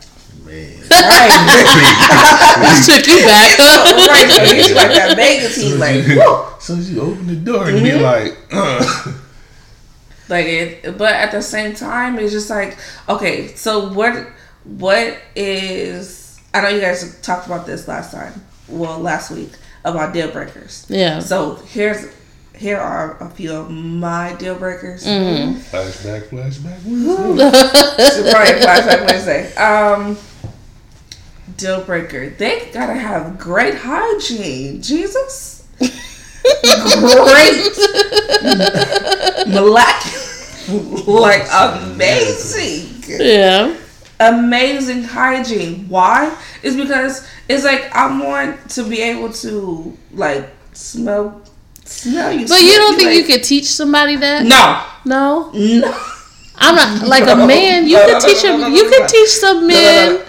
Man. right [laughs] Took you back. [laughs] right it's you like that vegas heat like whoa. [laughs] So you open the door and be Mhm. like, uh. Like it but at the same time it's just like okay so what what is i know you guys talked about this last time well last week about deal breakers yeah. so here's here are a few of my deal breakers Mhm. flashback, flashback. [laughs] Wednesday. right flashback wednesday um deal breaker they gotta have great hygiene jesus [laughs] great [laughs] miraculous [laughs] like amazing Yeah. amazing hygiene. Why? It's because it's like I want to be able to like smell smell you. But you don't think you could teach somebody that? No. No. No. I'm not [laughs] like a man. You No, could no, teach no, no, no, You no, could no. teach some no, men no.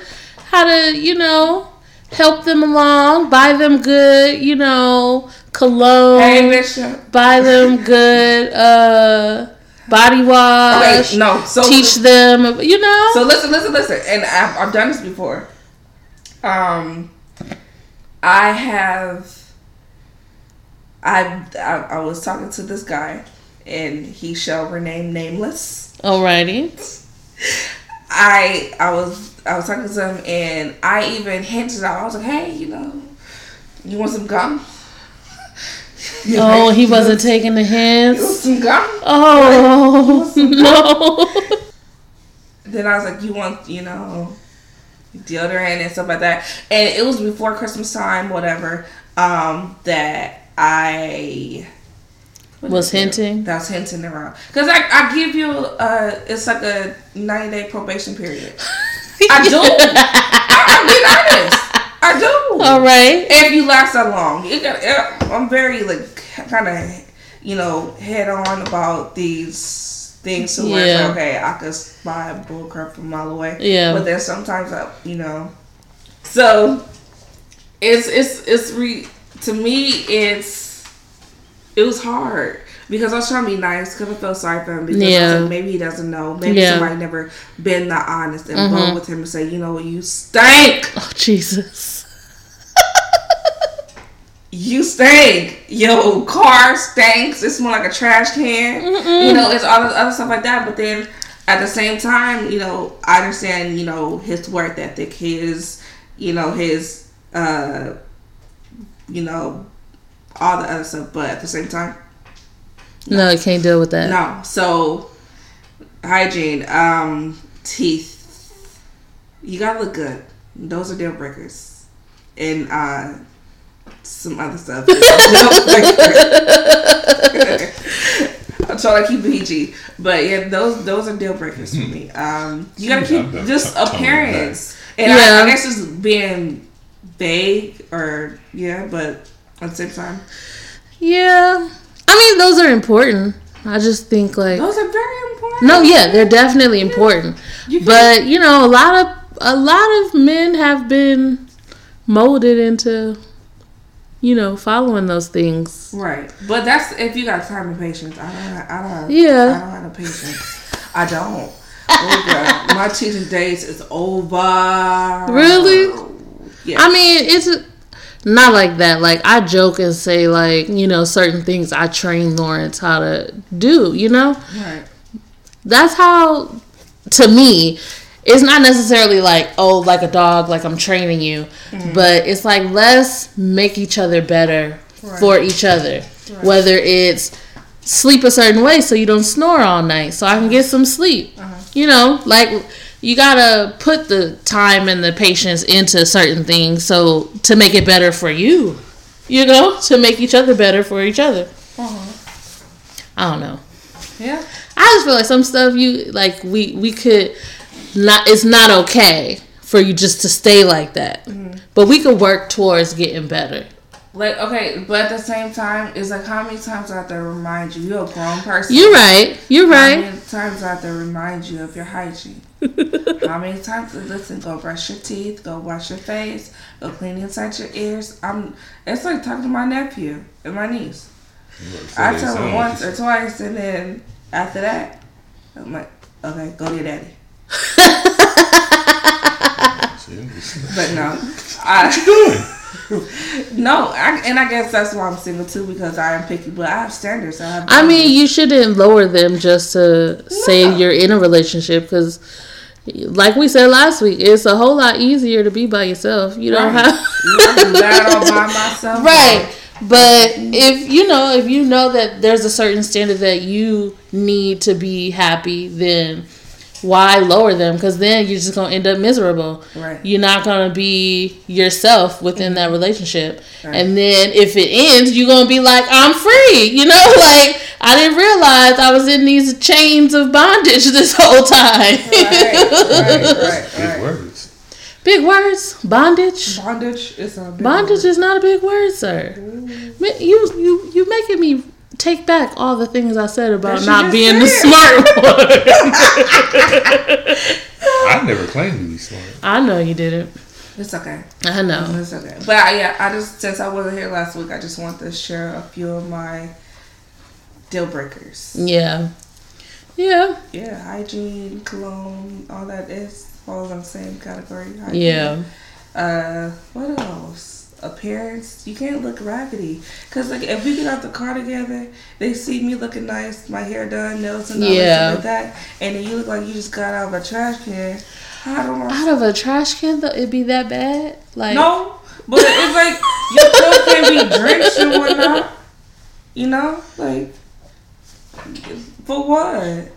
how to, you know, help them along. Buy them good, you know, cologne. Hey buy them good uh body wash. Okay, no. So teach them, you know. So listen, listen, listen. And I've, I've done this before. Um, I have. I, I I was talking to this guy, and he shall remain nameless. Alrighty. I I was I was talking to him, and I even hinted out. I was like, "Hey, you know, you want some gum?" Oh, he wasn't taking the hints. some gum? Oh [laughs] no. Then I was like, "You want, you know, deodorant and stuff like that. And it was before Christmas time, whatever. Um, that I Was hinting? That was hinting around because I, I give you uh it's like a ninety day probation period. [laughs] I do. I, I'm being honest. I do. All right. If you last that long, you got. I'm very like kind of you know head on about these things. So where Yeah. okay, I could buy a bullcrap from a mile away. Yeah. But then sometimes I, you know, so it's it's it's re to me it's it was hard. Because I was trying to be nice, because I felt sorry for him. Because I Yeah. was like, maybe he doesn't know. Maybe Yeah. somebody never been that honest and mm-hmm. bold with him and say, you know what, you stink. Oh Jesus. You stink. Yo, car stinks. It's more like a trash can. You know, it's all this other stuff like that. But then at the same time, you know, I understand, you know, his work ethic, his, you know, his, uh, you know, all the other stuff. But at the same time, No, I can't deal with that. no. So, hygiene, um, teeth. You gotta look good. Those are deal breakers. And, uh, some other stuff. is deal breaker. I'm trying to keep PG, but yeah, those those are deal breakers for me. [laughs] Um, you gotta keep just I'm- I'm appearance, and I, Yeah. I guess just being vague or yeah, but at the same time, Yeah. I mean, those are important. I just think like those are very important. no, yeah, they're definitely important. You But you know, a lot of a lot of men have been molded into, you know, following those things. Right, but that's if you got time and patience. I don't. I don't. Have, Yeah. I don't have no patience. I don't. Oh my teaching days is over. Really? Yeah. I mean, it's not like that. Like I joke and say like, you know, certain things I train Lawrence how to do, you know? right. That's how to me it's not necessarily like, oh, like a dog, like I'm training you, mm-hmm. but it's like let's make each other better for each other. Whether it's sleep a certain way so you don't snore all night so I can get some sleep. Uh-huh. You know, like you gotta put the time and the patience into certain things so to make it better for you. You know, to make each other better for each other. Uh-huh. I don't know. Yeah. I just feel like some stuff you like we we could not it's not okay for you just to stay like that. Mm-hmm. But we could work towards getting better. Like okay, but at the same time, it's like how many times I have to remind you? You're a grown person. You're right. You're How right. How many times I have to remind you of your hygiene? [laughs] how many times? Listen, go brush your teeth, go wash your face, go clean inside your ears. I'm. It's like talking to my nephew and my niece. I tell them once or twice, and then after that, I'm like, okay, go to your daddy. [laughs] But no, I doing? [laughs] no, I, and I guess that's why I'm single too because I am picky, but I have standards. I have. I mean, you shouldn't lower them just to say you're in a relationship because, like we said last week, it's a whole lot easier to be by yourself. You don't Right. have. You know, I can do that all by [laughs] myself. Right. But if you know, if you know that there's a certain standard that you need to be happy, then why lower them? Because then you're just gonna end up miserable. Right. You're not gonna be yourself within mm-hmm. that relationship. Right. And then if it ends, you're gonna be like, I'm free. [laughs] You know, like I didn't realize I was in these chains of bondage [laughs] this whole time. Right, right, right, [laughs] Big words. Big words, bondage. Bondage is a big Bondage word. is not a big word, sir. Mm-hmm. Ma- You you you making me take back all the things I said about not just being the said. smart one. [laughs] I never claimed to be smart. I know you didn't. It's okay. I know. It's okay. But I, yeah, I just since I wasn't here last week, I just want to share a few of my deal breakers. Yeah. Yeah. Yeah, hygiene, cologne, all that is falls in the same category. Hygiene. Yeah. Uh, what else? Appearance. You can't look raggedy. Cause like if we get out the car together, they see me looking nice, my hair done, nails and all Yeah. stuff like that, and then you look like you just got out of a trash can. I don't know. Out of a trash can though, it'd be that bad? Like No, but it's like your clothes can be drenched and whatnot. You know, like for what?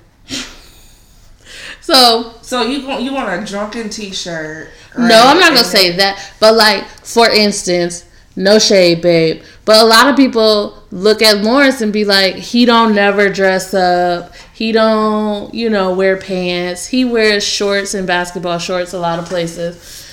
So So you gon- you want a drunken T-shirt? No, I'm not gonna say that. But like, for instance, no shade, babe. But a lot of people look at Lawrence and be like, he don't never dress up. He don't, you know, wear pants. He wears shorts and basketball shorts a lot of places.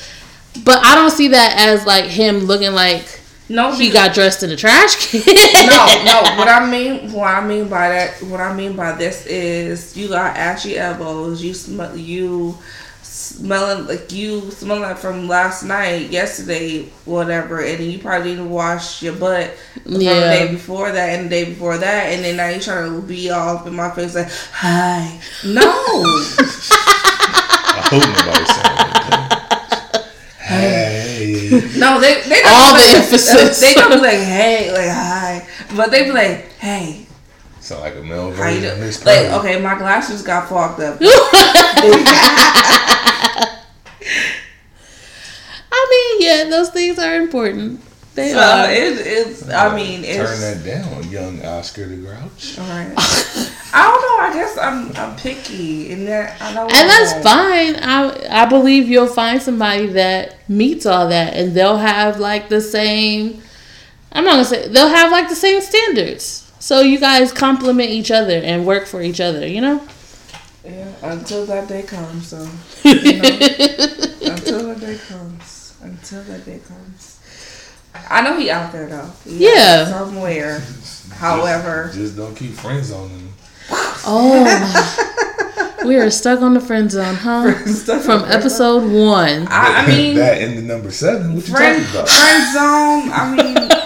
But I don't see that as like him looking like No, he got dressed in a trash can. no, no. [laughs] What I mean, what I mean by that, what I mean by this is, you got ashy elbows. You smell, you smelling like you smell like from last night, yesterday, whatever, and then you probably didn't wash your butt from the day before that and the day before that, and then now you trying to be all up in my face like, hi, no. [laughs] I hope nobody's saying that. Hey. No, they they don't All be the like, emphasis. They don't be like hey, like hi, but they be like hey, Sound like a male how you version doing? of Miss Like okay, my glasses got fogged up. [laughs] [laughs] I mean, yeah, those things are important. They So are. it, it's I mean it's Turn that down, young Oscar the Grouch. all right. [laughs] I don't know. I guess I'm I'm picky in that I know. And that's fine. I I believe you'll find somebody that meets all that, and they'll have like the same. I'm not gonna say they'll have like the same standards. So you guys complement each other and work for each other. You know. Yeah, until that day comes. So [laughs] you know, until that day comes. Until that day comes. I know he out there though. He Yeah. there somewhere. However. Just don't keep friends on them. Oh, [laughs] we are stuck on the friend zone, huh? Stuck From on the episode one. I, I mean, that in the number seven. What you friend, talking about? friend zone. I mean,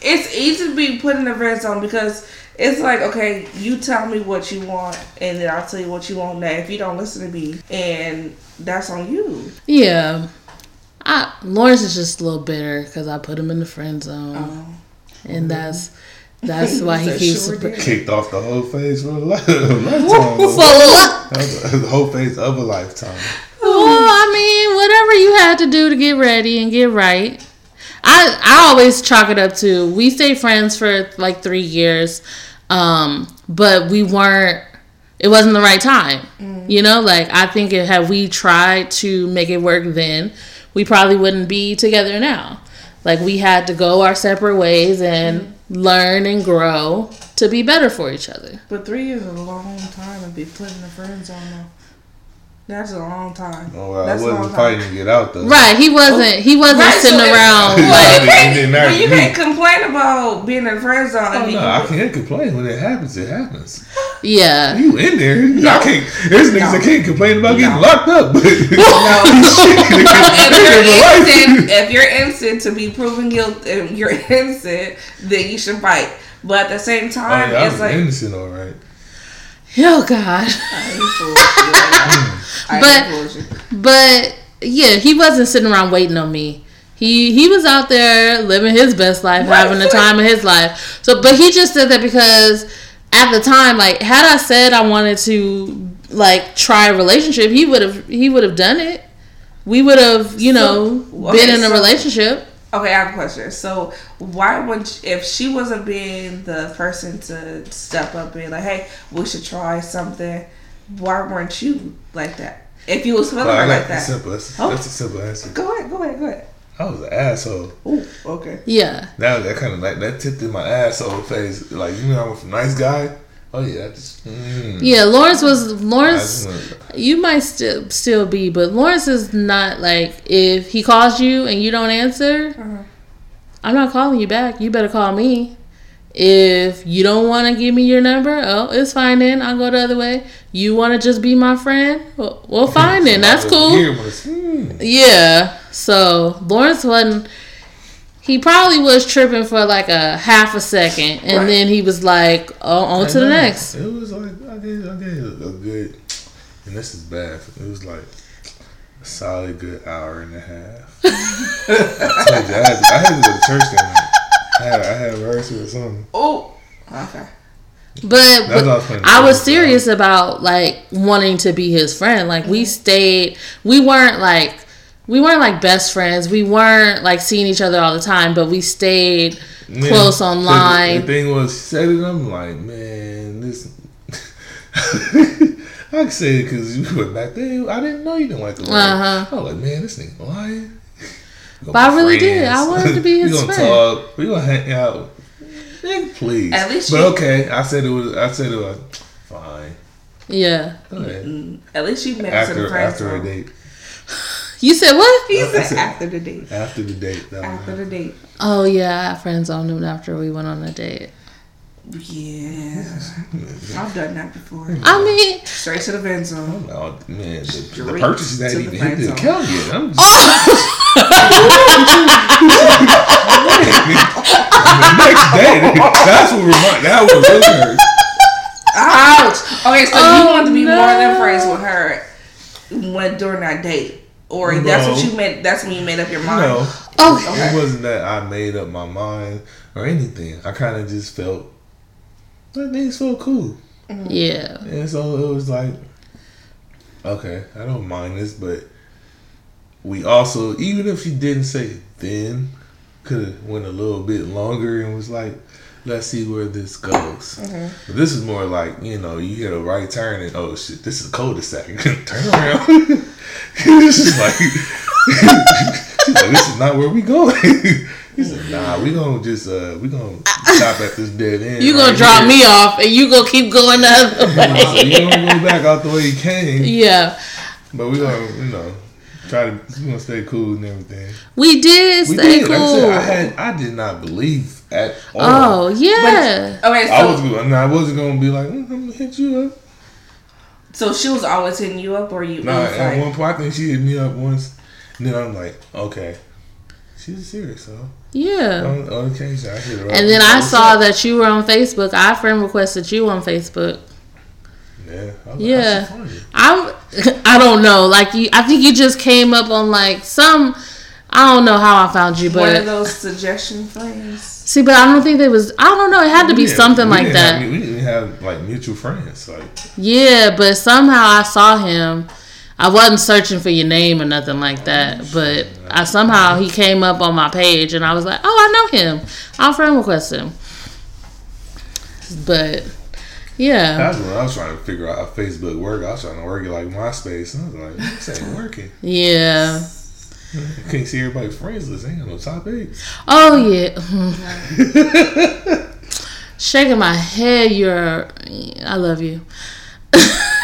it's easy to be put in the friend zone because it's like, okay, you tell me what you want, and then I'll tell you what you want. Now, if you don't listen to me, and that's on you. Yeah. I, Lawrence is just a little bitter because I put him in the friend zone, Oh. and that's that's [laughs] why he That keeps. sure did. Kicked off the whole phase for a li- [laughs] lifetime. Well, [laughs] the whole phase of a lifetime. Well, I mean, whatever you had to do to get ready and get right. I I always chalk it up to we stayed friends for like three years, um, but we weren't. It wasn't the right time, you know. Like I think it, had we tried to make it work then, we probably wouldn't be together now. Like we had to go our separate ways and learn and grow to be better for each other. But three years is a long time to be putting the friend zone. Though. That's a long time. Oh, well, I That's a long wasn't time. fighting to get out though. Right? He wasn't. He wasn't Right, sitting so around Well, like. I mean, can't- well, you can't complain about being in the friend zone. Oh, no, you- I can't complain when it happens. It happens. Yeah. You in there? I can't. There's niggas No. that can't complain about getting locked up. But [laughs] [laughs] No. Shit, [laughs] if you're life. innocent, if you're innocent to be proven guilty, if you're innocent, then you should fight. But at the same oh, time, Oh, time, yeah, I it's was like innocent, all right. Oh God. I ain't fooled you. I But- ain't fooled you. But yeah, he wasn't sitting around waiting on me. He he was out there living his best life, Right, having the time of his life. So, but he just said that because at the time, like, had I said I wanted to like try a relationship, he would have he would have done it. We would have, you know, So- been okay, in a so- relationship. Okay, I have a question. So, why would if she wasn't being the person to step up and like, hey, we should try something? Why weren't you like that? If you was feeling Well, I her like that, simple. That's, Oh. that's a simple answer. go ahead, go ahead, go ahead. I was an asshole. Ooh, okay. Yeah. Now that kind of like that tipped in my asshole phase. Like you know, I'm a nice guy. Oh yeah, I just. Mm, Yeah, Lawrence was I Lawrence. just wanna- You might still still be, but Lawrence is not like if he calls you and you don't answer, Uh-huh. I'm not calling you back. You better call me. If you don't want to give me your number, oh, it's fine then. I'll go the other way. You want to just be my friend? Well, well [laughs] fine then. That's cool. hmm. Yeah. So Lawrence wasn't. He probably was tripping for like a half a second, and Right. then he was like, "Oh, on to the next." It was like I gave I gave a good, and this is bad. It was like a solid good hour and a half. [laughs] I I had, to, I had to go to church that night. I had I had rehearsal or something. Oh, okay. But, but I was playing I was serious about like wanting to be his friend. Like we stayed, we weren't like we weren't like best friends. We weren't like seeing each other all the time, but we stayed Yeah. close online. The, thing was, she said it. I'm like, man, this. [laughs] I can say it because you went back there. I didn't know you didn't like the Uh-huh. I was like, man, this nigga lying. We But I gonna be really did. I wanted to be [laughs] his we gonna friend. talk. We gonna hang out. Nigga, please. At least but you- okay. I said it was. I said it was fine. Yeah. Go. Mm, At least you met it to the After after a date. You said what? [laughs] He I said said- after the date. After the date. That After the date. Oh yeah, I friend zoned him after we went on a date. Yeah. I've done that before. I mean, Straight to the friend zone. Oh man, the, the Straight purchases that to even the hit the friend account yet. I'm just, the next day. That's what remind. That was really hurt. Ouch. Okay, so Oh, you wanted to be more than friends with her when during that date, or that's what you meant. That's when you made up your mind. No, oh it wasn't that I made up my mind or anything. I kind of just felt that things so cool, yeah, and so it was like, okay, I don't mind this, but we also, even if she didn't say it then, could have went a little bit longer and was like, let's see where this goes. Mm-hmm. But this is more like, you know, you hit a right turn and oh shit, this is a cul-de-sac. [laughs] turn around. [laughs] this is like, [laughs] like, this is not where we going. He said, nah, we gonna just, uh, we gonna stop at this dead end. [laughs] you gonna right drop here. me off and you gonna keep going the other way. you gonna go back out the way you came, yeah, but we gonna, you know, try to, we gonna stay cool and everything. we did We stay did. cool. Like I said, I had, I did not believe at all. oh yeah, Okay, so I was, and I wasn't gonna be like, mm, I'm gonna hit you up. so she was always hitting you up, or you? Nah, at like- one point I think she hit me up once. And then I'm like, okay, she's serious, oh, so yeah. on, on occasion I hit her up. And then I saw up? that you were on Facebook. I friend requested you on Facebook. Yeah, I was Yeah. Like, "How's she I'm [laughs] I don't know. Like you I think you just came up on like some I don't know how I found you, but one of but those suggestion things. see, but I don't think there was I don't know, it had to be We didn't- something like that. Have, we didn't have like mutual friends. Like, Yeah, but somehow I saw him. I wasn't searching for your name or nothing like that, but I somehow he came up on my page and I was like, "Oh, I know him. I'll friend request him." But yeah, that's when I was trying to figure out how Facebook worked. I was trying to work it like MySpace. And I was like, this ain't working. yeah. I [laughs] can't see everybody's friends list. Ain't got no top eight. Oh yeah. [laughs] Shaking my head. You're. I love you. [laughs]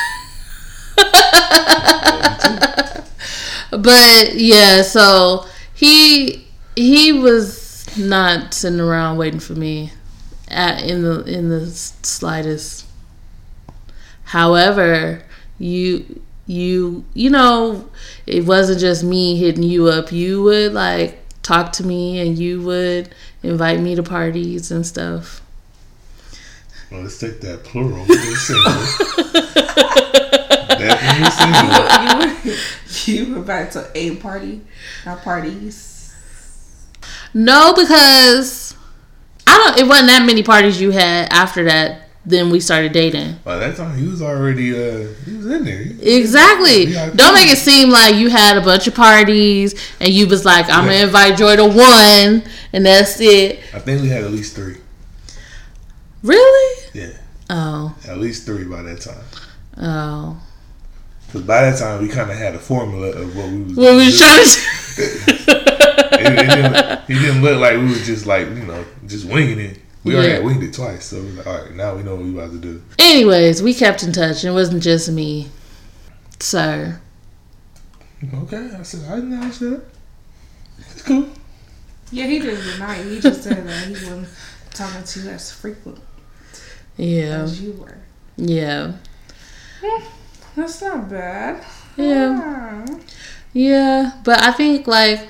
but yeah, so he he was not sitting around waiting for me at, in the in the slightest. However, you you you know it wasn't just me hitting you up. You would like talk to me and you would invite me to parties and stuff. Well, let's take that plural. [laughs] It's single. Definitely single. you were you were [laughs] back to a party, not parties. No, because I don't. It wasn't that many parties you had after that. Then we started dating. By that time, he was already uh, he was in there. Exactly. Yeah, Don't make it seem like you had a bunch of parties and you was like, I'm gonna invite Joy to one, and that's it. I think we had at least three. Really? Yeah, Oh, at least three by that time. oh. Because by that time, we kind of had a formula of what we was. What we was trying [laughs] to. it, it didn't, it didn't look like we was just like you know just winging it. We already Yeah. had winged it twice, so we was like, all right, now we know what we about to do. Anyways, we kept in touch, and it wasn't just me, sir. Okay, I said I acknowledge that. It's cool. Yeah, he didn't deny. it. He just said that he wasn't talking to you as frequent Yeah, as you were. yeah, That's not bad. yeah. Ah. Yeah, but I think like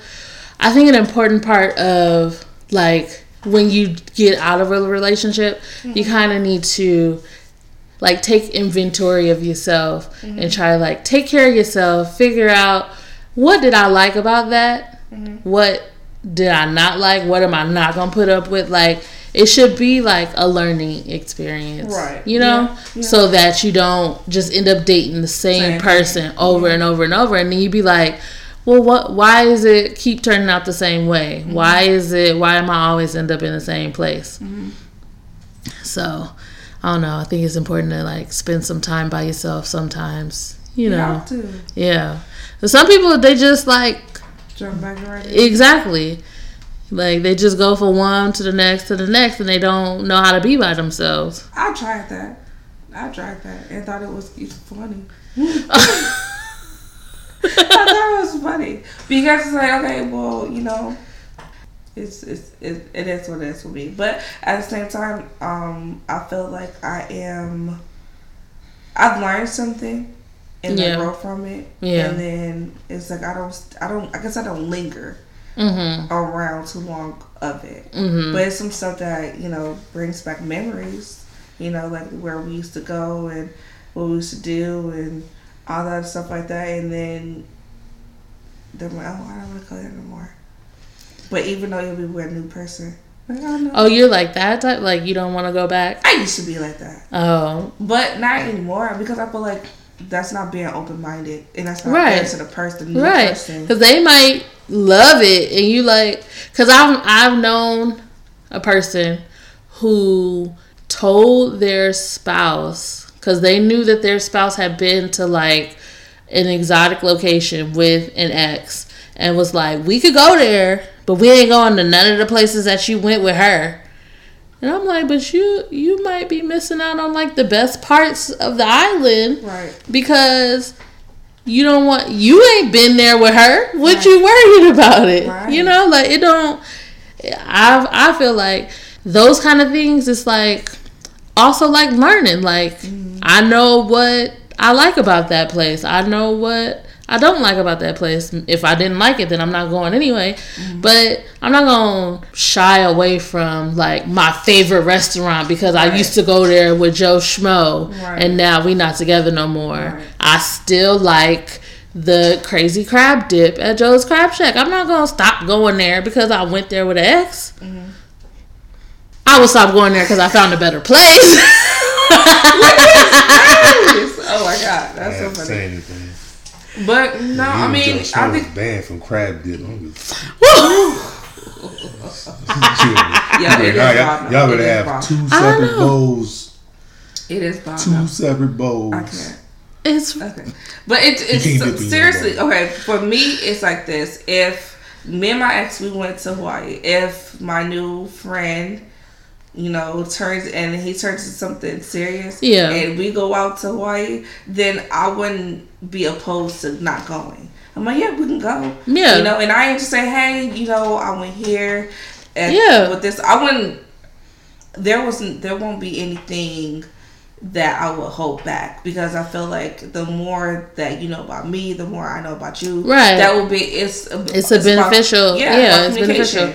I think an important part of like when you get out of a relationship, you mm-hmm. kind of need to like take inventory of yourself mm-hmm. and try to like take care of yourself, figure out what did I like about that? Mm-hmm. What did I not like? What am I not going to put up with? Like it should be like a learning experience. Right. You know? Yeah. Yeah. So that you don't just end up dating the same, Same. person over and over and over and then you be like well what why is it keep turning out the same way Mm-hmm. why is it why am i always end up in the same place Mm-hmm. so I don't know. I think it's important to like spend some time by yourself sometimes. You know. Yeah. So some people they just like jump back right exactly like they just go from one to the next to the next and they don't know how to be by themselves. I tried that. I tried that and thought it was funny. I thought it was funny because it's like, okay, well, you know, it's it's it, it is what it is for me. But at the same time, um, I feel like I am. I've learned something, and Yeah. I grow from it. Yeah. And then it's like I don't, I don't, I guess I don't linger Mhm. around too long of it. Mhm. But it's some stuff that you know brings back memories. You know, like where we used to go and what we used to do and all that stuff like that. And then they're like, oh, I don't want to go there no more. But even though you'll be with a new person, like, oh Oh, you're like that type like you don't want to go back? I used to be like that, Oh. but not anymore because I feel like that's not being open minded and that's not Right. fair to the person, the Right. Cuz they might love it and you like cuz I've I've known a person who told their spouse cuz they knew that their spouse had been to like an exotic location with an ex and was like, "We could go there, but we ain't going to none of the places that you went with her." And I'm like, "But you you might be missing out on like the best parts of the island." Right. because you don't want you ain't been there with her. What you worried about it? Right. You know, like it don't. I I feel like those kind of things. It's like also like learning. Like mm-hmm. I know what I like about that place. I know what. I don't like about that place. If I didn't like it, then I'm not going anyway. But I'm not gonna shy away from like my favorite restaurant because I used to go there with Joe Schmo, Right. and now we not together no more. Right. I still like the crazy crab dip at Joe's Crab Shack. I'm not gonna stop going there because I went there with an ex. Mm-hmm. I will stop going there because I found a better place. [laughs] oh my god, I that's so funny. say anything. But no, I mean, I think banned from crab dip. I don't give a fuck. yeah, it is y'all, bomb. y'all better is have bomb. two separate bowls. It is bomb. Two though. separate bowls. I can't. it's Okay, but it, can't dip in it's your seriously okay. For me, it's like this: if me and my ex we went to Hawaii, if my new friend, you know, turns and he turns to something serious, Yeah. and we go out to Hawaii, then I wouldn't be opposed to not going. I'm like, yeah, we can go. Yeah. you know, and I ain't just say, hey, you know, I went here, and Yeah. with this, I wouldn't. There wasn't. There won't be anything that I would hold back because I feel like the more that you know about me, the more I know about you. Right. That will be it's a, It's a beneficial- yeah, about it's beneficial.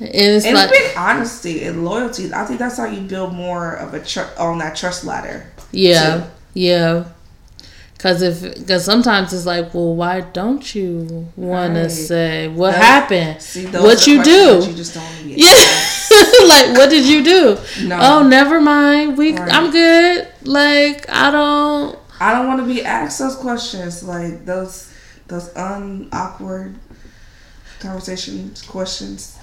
And it's And like it's big honesty and loyalty. I think that's how you build more of a tr- on that trust ladder. yeah, too. yeah. Cause if because sometimes it's like, well, why don't you want to say what Those- happened? See, What you do? You just don't want to be Yeah, [laughs] like what did you do? No. Oh, never mind. We, Right. I'm good. Like I don't. I don't want to be asked those questions, like those those unawkward conversations questions.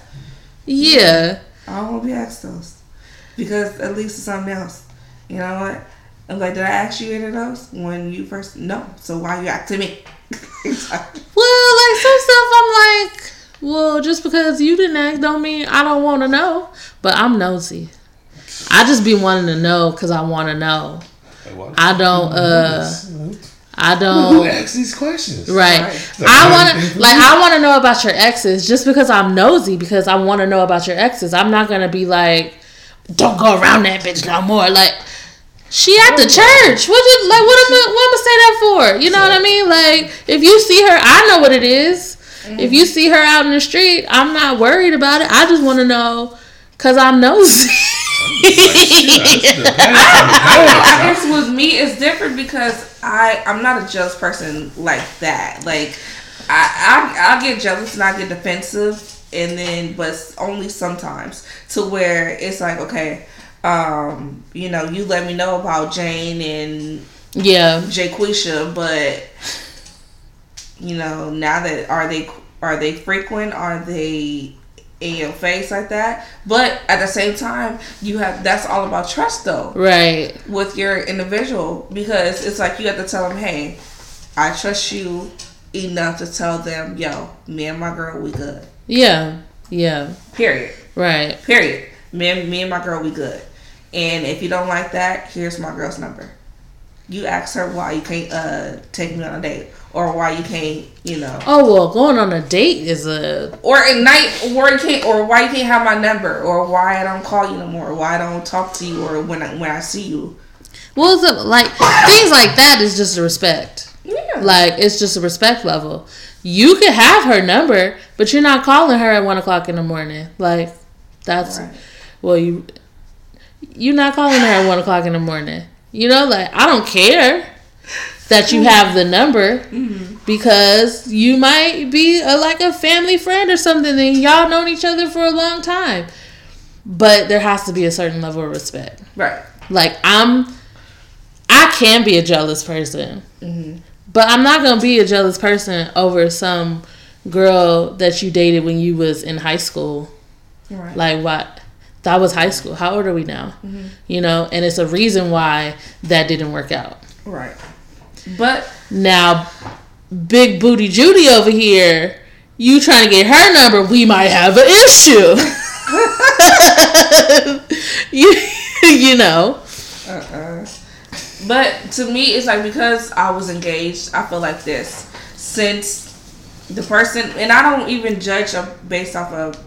Yeah, I don't want to be asked those because at least it's something else. You know what? I'm like, did I ask you any of those when you first? No. So why you asking me? [laughs] Well, like some stuff, I'm like, well, just because you didn't ask, don't mean I don't want to know. But I'm nosy. I just be wanting to know because I want to know. I don't. uh I don't. Who asks these questions? Right. Right. I want to like I want to know about your exes just because I'm nosy because I want to know about your exes. I'm not gonna be like, don't go around that bitch no more. Like, she at the church. What you like? What am I? What am I say that for? You know what I mean? Like, if you see her, I know what it is. If you see her out in the street, I'm not worried about it. I just want to know because I'm nosy. [laughs] I guess with me it's different because I I'm not a jealous person like that. Like I I I get jealous and I get defensive and then but only sometimes to where it's like okay um you know you let me know about Jane and yeah. Jaquisha but you know now that are they are they frequent are they in your face like that. But at the same time, you have that's all about trust though Right. with your individual because it's like you have to tell them, hey, I trust you enough to tell them, yo, me and my girl, we good. Yeah. Yeah. Period. Right. Period. Me and me and my girl, we good. And if you don't like that, here's my girl's number. You ask her why you can't uh take me on a date or why you can't, you know, Oh well, going on a date is a or at night, or you can't, or why you can't have my number, or why I don't call you no more, or why I don't talk to you, or when I, when I see you. well, it's a, like things like that is just a respect. Yeah. Like it's just a respect level. You could have her number, but you're not calling her at one o'clock in the morning. Like that's Right. well, you you're not calling her at one o'clock in the morning. You know, like I don't care that you have the number because you might be a, like a family friend or something, and y'all known each other for a long time. But there has to be a certain level of respect. Right. Like I'm, I can be a jealous person, but I'm not gonna be a jealous person over some girl that you dated when you was in high school. Right. Like what? That was high school. How old are we now? Mm-hmm. You know, and it's a reason why that didn't work out. Right. But Now, big booty Judy over here, you trying to get her number? We might have an issue. [laughs] you, you know. uh-uh. But to me, it's like because I was engaged, I feel like this. Since the person, and I don't even judge based off of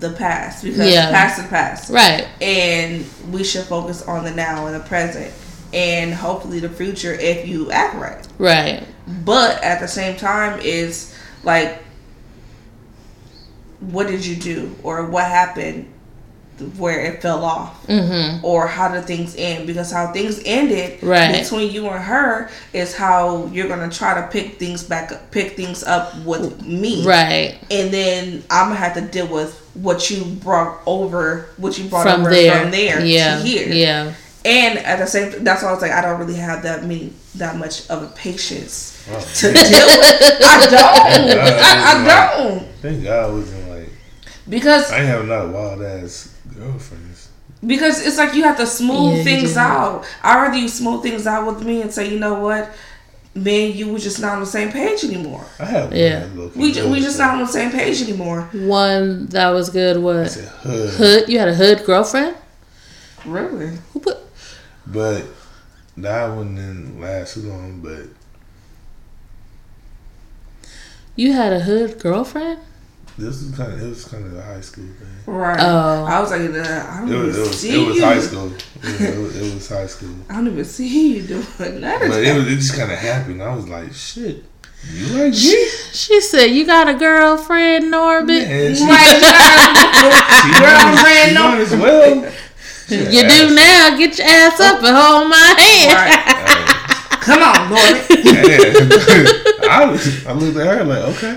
the past because Yeah. the past is past. Right. And we should focus on the now and the present and hopefully the future if you act right. Right. But at the same time, is like, what did you do or what happened where it fell off? Mm-hmm. or how did things end because how things ended Right. between you and her is how you're gonna try to pick things back up pick things up with me Right. and then i'm gonna have to deal with what you brought over what you brought From over there. from there Yeah. to here Yeah. and at the same that's why i was like i don't really have that many that much of a patience Oh, to deal with i don't I, I don't Thank God I wasn't like because I ain't have not wild ass girlfriends. Because it's like you have to smooth Yeah, things out. I rather you smooth things out with me and say, you know what, man, you were just not on the same page anymore. I have Yeah. We ju- we just not on the same page anymore. One that was good was hood, hood. You had a hood girlfriend. Really? Who put? but that one didn't last too long. But You had a hood girlfriend. This was kind of it was kind of a high school thing. Right. Oh. I was like, I don't It even was it was, see it was you. high school. Yeah, it, was, it was high school. I don't even see you doing none of But it was it just kind of happened. I was like, shit, you like me? She said, "You got a girlfriend, Norbit." Man, she, Right, [laughs] girlfriend, she no- might as well. You do now. Get your ass up and hold my hand. right. [laughs] Come on, Lord. [laughs] I, I looked at her like, okay.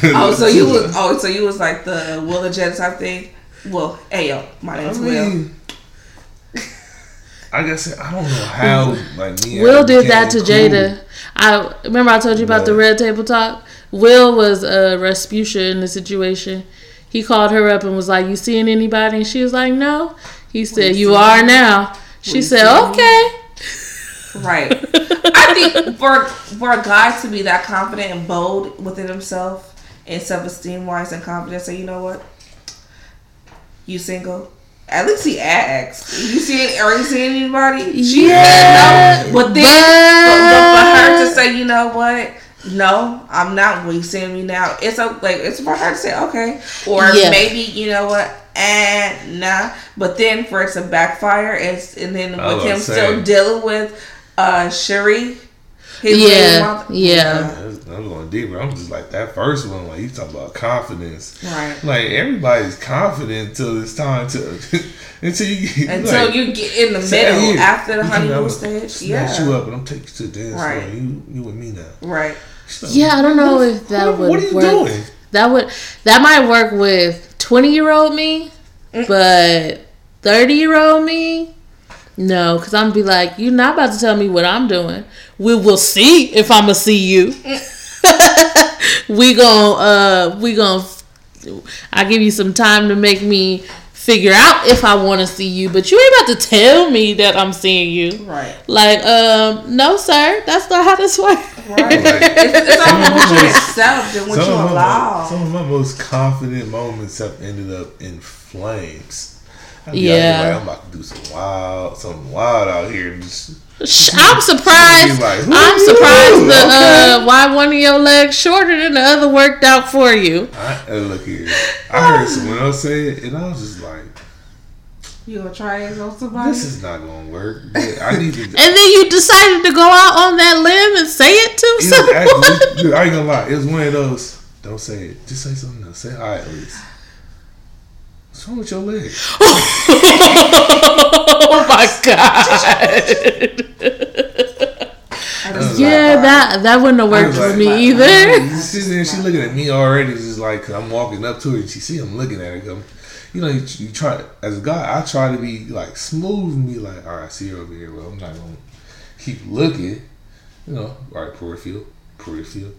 [laughs] Oh, so you was oh, so you was like the Will and Jen type thing. Well, hey yo, my name's Will. mean, like I guess I don't know how like me. Will did that to cool. Jada. I remember I told you about the red table talk. Will was a Rasputia in the situation. He called her up and was like, "You seeing anybody?" And she was like, "No." He said, "You are now." She said, "Okay." Right. I think for for a guy to be that confident and bold within himself and self esteem wise and confidence. say, you know what? You single? At least he asked. You see are you seeing anybody? She Yeah, said no. But then but, but for her to say, you know what? No, I'm not. Well, you seeing me now? It's a, like it's for her to say okay, or Yeah. maybe you know what? And nah. But then for it to backfire, it's and then with was him still dealing with uh Sheree. His Yeah, baby mother- yeah. I'm going deeper. I'm just like that first one. Like you talking about confidence. Right. Like everybody's confident until it's time to [laughs] until you get Until like, you get in the middle "Here, after the you come honeymoon out, stage. Snatch you Yeah. up and I'm taking you to the dance Right. floor. You you with me now. Right. She's like, Yeah, I don't know if that what, would what are you work. doing? That would that might work with twenty year old me, mm. but thirty year old me, no, because I'm be like, you're not about to tell me what I'm doing. We will see if I'ma see you. [laughs] we gon' uh we gon' I give you some time to make me figure out if I want to see you, but you ain't about to tell me that I'm seeing you. Right. Like, um, no, sir, that's not how this works. Right. it's, it's all what you accept and what you of my, some of my most confident moments have ended up in flames. I'd be out Yeah. like, I'm about to do some wild, something wild out here. and Just, I'm surprised. Like, I'm surprised the Okay. uh, why one of your legs shorter than the other worked out for you. I, uh, look here. I heard [laughs] someone else say it, and I was just like, You gonna try it on somebody? this is not going to work. I need to. [laughs] And then you decided to go out on that limb and say it to It was someone. actually, [laughs] dude, I ain't gonna lie. It was one of those. Don't say it. Just say something else. Say hi at least. What's wrong with your leg? [laughs] oh my god. Yeah, laugh. that that wouldn't have worked was for like, me like, either. She's sitting there, [laughs] she looking at me already, just like, I'm walking up to her, and she see I'm looking at her. Come, you know, you, you try as a guy, I try to be like smooth and be like, all right, I see her over here. Well, I'm not gonna keep looking. You know, all right, peripheral, peripheral.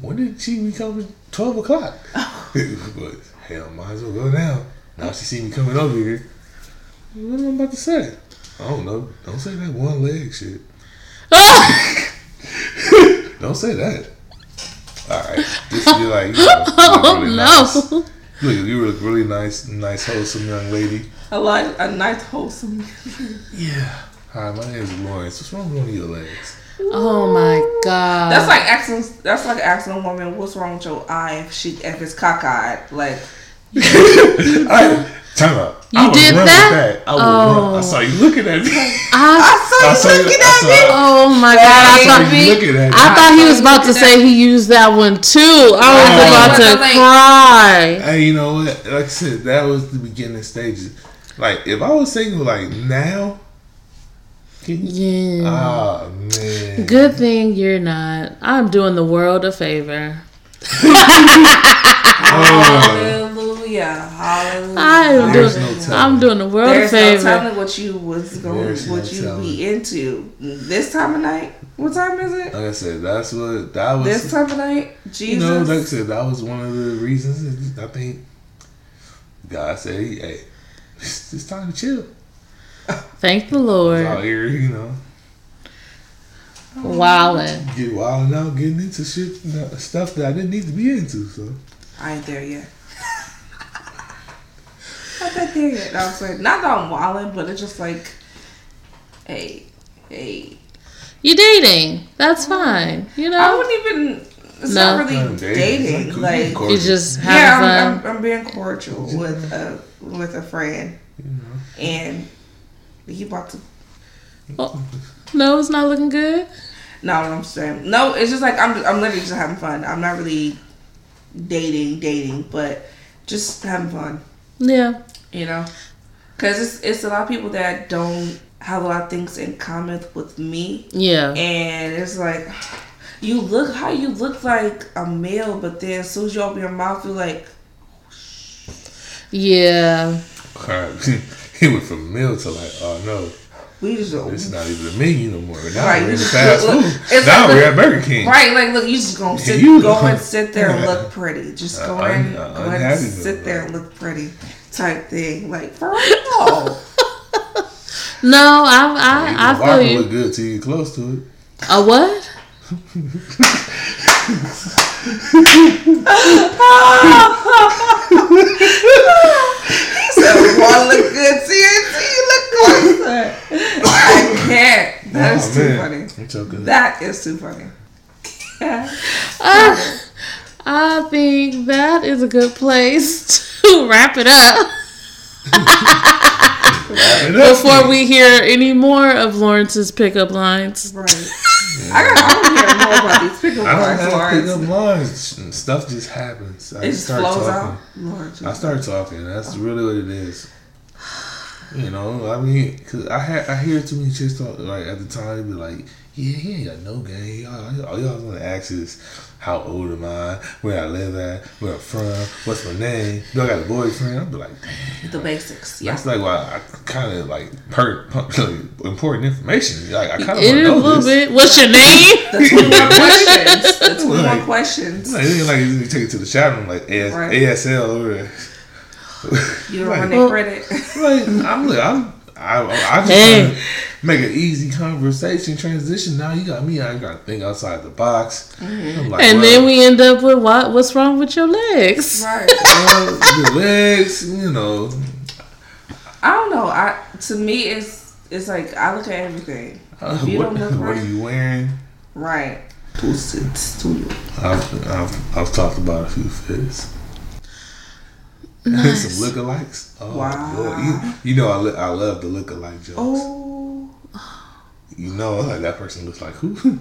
When did she become twelve o'clock? [laughs] but hell, might as well go now. Now she see me coming over here. What am I about to say? I don't know. Don't say that one leg shit. [laughs] Don't say that. All right, just be like, you know, [laughs] look oh really no. nice. Look, you look really nice, nice, wholesome young lady. I like a nice wholesome. Yeah. Hi, my name is Lawrence. What's wrong with one of your legs? Oh my god. That's like asking. That's like asking a woman, "What's wrong with your eye?" If she if it's cockeyed, like I, time out. You I did running that? I, was Oh. run, I saw you looking at me. I, [laughs] I saw you looking I at saw, me. oh my god. I I saw thought you looking at me. I thought he was about to say he used that one too. I was Oh. about to like- cry. Hey, you know what? Like I said, that was the beginning stages. Like, if I was single, like now. Yeah. Ah man. Good thing you're not. I'm doing the world a favor. [laughs] hallelujah, hallelujah. I am There's doing. no. I'm doing the world There's a no favor. telling what you was going, There's no what you telling. be into this time of night. What time is it? Like I said, that's what that was. This time of night, Jesus. You Jesus. know, like I said, that was one of the reasons. I think God said, "Hey, it's, it's time to chill." Thank the Lord. out here, you know, Wildin'. get wild out, getting into shit, stuff that I didn't need to be into. So I ain't there yet. Not that there yet. I was like, not that I'm wilding, but it's just like, hey, hey. You're dating? That's fine. You know. I wouldn't even. It's No. not really Not dating. It's Like, cool. you just yeah, having I'm. I'm, I'm being cordial with a with a friend, and he about to. Oh, no, it's not looking good. No, I'm saying no. It's just like I'm. I'm literally just having fun. I'm not really dating, dating, but just having fun. Yeah. You know, because it's it's a lot of people that don't have a lot of things in common with me, Yeah. and it's like you look how you look like a male, but then as soon as you open your mouth, you're like, Yeah. [laughs] he went from meal to like, oh no, we just it's not even a menu no more. Now Right, we're you in just [laughs] fast look- food. Now like we're at Burger King. right. Like, look, you just gonna sit, You- go and [laughs] sit there and look pretty. Just go Uh, in, un- uh, go and sit though, there and look pretty, type thing. Like oh, for real. [laughs] No, I oh, You I, I can feel and you. look good to you close to it. A what? [laughs] So one look good to you until you look closer. I can't. That is Oh, too man. funny. I'm. That is too funny. I, [laughs] I think that is a good place to [laughs] wrap it up before we hear any more of Lawrence's pickup lines. Right. I got. I want to hear more about these pickup lines. I don't lines, have Lawrence. pickup lines. Stuff just happens. I It just start flows talking. out. Lord, I start talking. That's really what it is. You know, I mean, cause I had I hear too many chicks talk like at the time they be like, yeah, he ain't got no game. All, all y'all want to ask is how old am I, where I live at, where I'm from, what's my name, do I got a boyfriend? I'd be like, damn. The basics. Yeah. That's like why I kind of like per [laughs] important information. Like I kind of It want is to a little this. bit. What's your name? That's [laughs] The 21 [laughs] questions. The 21 Like- questions. Like, it ain't like you take it to the chat room like AS, Right. ASL or. You don't Like- run their Well- credit. Like [laughs] I'm, look, I'm, I, I just Hey. to make an easy conversation transition. Now you got me. I got to think outside the box. I'm like, And well, then we end up with what? What's wrong with your legs? right. [laughs] well, your legs, you know. I don't know. I to me it's it's like I look at everything. Uh, you what, don't look [laughs] what are right, you wearing? right. It's to you. I've, I've, I've talked about a few fits. Nice. Some lookalikes. Oh, Wow. Lord. You, you know I, li- I love the lookalike jokes. Oh, You know like that person looks like who? [sighs]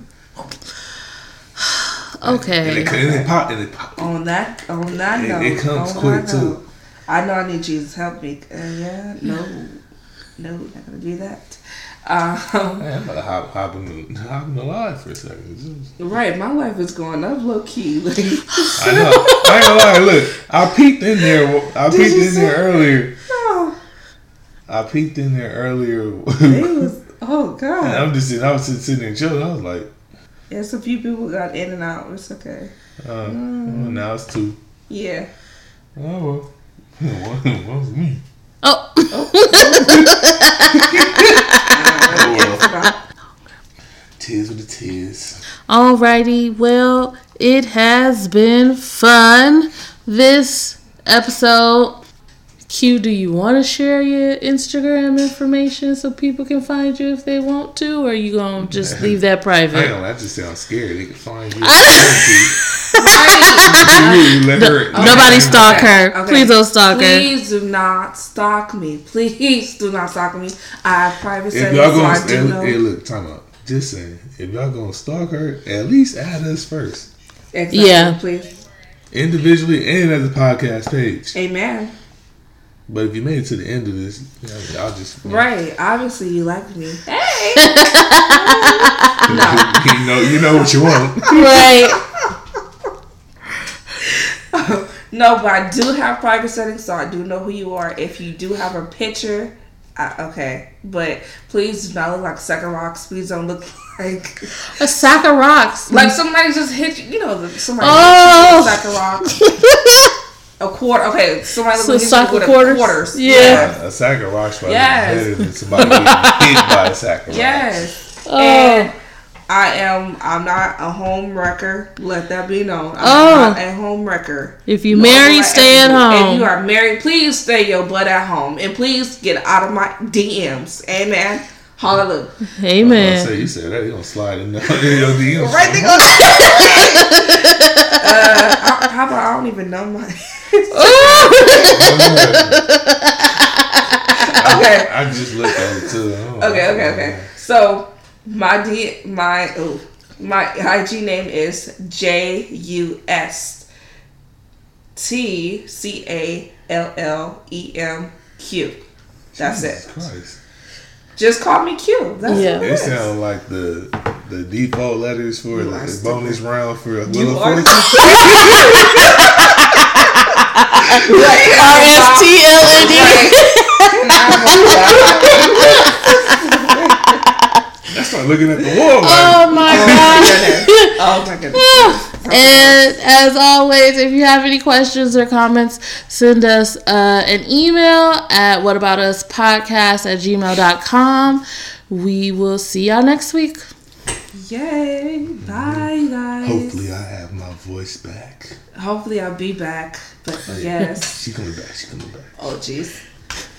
And Okay. it, and it pop and it pop. on that on that note, it comes quick, too. I know I need Jesus help me. Uh, yeah, no, no, not gonna do that. Um, Man, I'm about to hop, hop, in the, hop in the live for a second. right, my life is going up low key. Like, I know. [laughs] I ain't gonna lie. Look, I peeked in there. I Did peeked in there earlier. oh, I peeked in there earlier. it was. Oh And God. I'm just sitting. I was sitting, sitting there chilling. I was like, Yes, a few people got in and out. It's okay. uh, well, now it's two. Yeah. Oh well, [laughs] one, one's me. Oh, Oh [laughs] tears with the tears. alrighty. Well, it has been fun. This episode. Q, do you want to share your Instagram information so people can find you if they want to, or are you gonna just [laughs] leave that private? I private? ain't gonna. I just sound scared. They can find you. [laughs] Right. you let her. Nobody stalk her. Okay. Please don't stalk her. Please do not stalk me. Please do not stalk me. I have private If settings, y'all so I gonna, do know. hey, look, time out. Just saying, if y'all gonna stalk her, at least add us first, Exactly, Yeah. Please. individually and as a podcast page. Amen. But if you made it to the end of this, you know, I'll just Right. Obviously, you like me. Hey. [laughs] you know, you know what you want. right. [laughs] No, but I do have private settings, so I do know who you are. If you do have a picture, I, okay. But please do not look like Second Rocks. Please don't look [laughs] like A sack of rocks. like somebody just hit you. You know, the- somebody Oh. hit you with Second Rocks. A quarter. Okay, somebody So look hit soccer you with quarters? A quarters. Yeah. A sack of rocks probably Yes. better than somebody getting hit by a sack of rocks. Yes. Oh. And I am. I'm not a home wrecker. Let that be known. I'm Oh. not a home wrecker. If you No, married, stay at home. If you are married, please stay your butt at home, and please get out of my DMs. Amen. Hallelujah. I Amen. say you said that, you gonna slide in the in your DMs. Right there. [laughs] uh, how, how about I don't even know my. [laughs] okay. [laughs] I just looked at it too. Oh, Okay, okay, okay. So my D my oh my IG name is J U S T C A L L E M Q. That's Jesus it. Christ. Just call me Q. That's Yeah. what it It is. sounds like the the default letters for You the, are the bonus round for a You Wheel are- Fortune. [laughs] [laughs] R S T L N D. That's like looking at the wall. Like, Oh my god. Oh my goodness. And as always, if you have any questions or comments, send us uh, an email at whataboutuspodcast at gmail.com. We will see y'all next week. Yay. Bye guys. hopefully, I have my voice back. Hopefully I'll be back. But oh, yes. She coming back. She coming back. Oh jeez.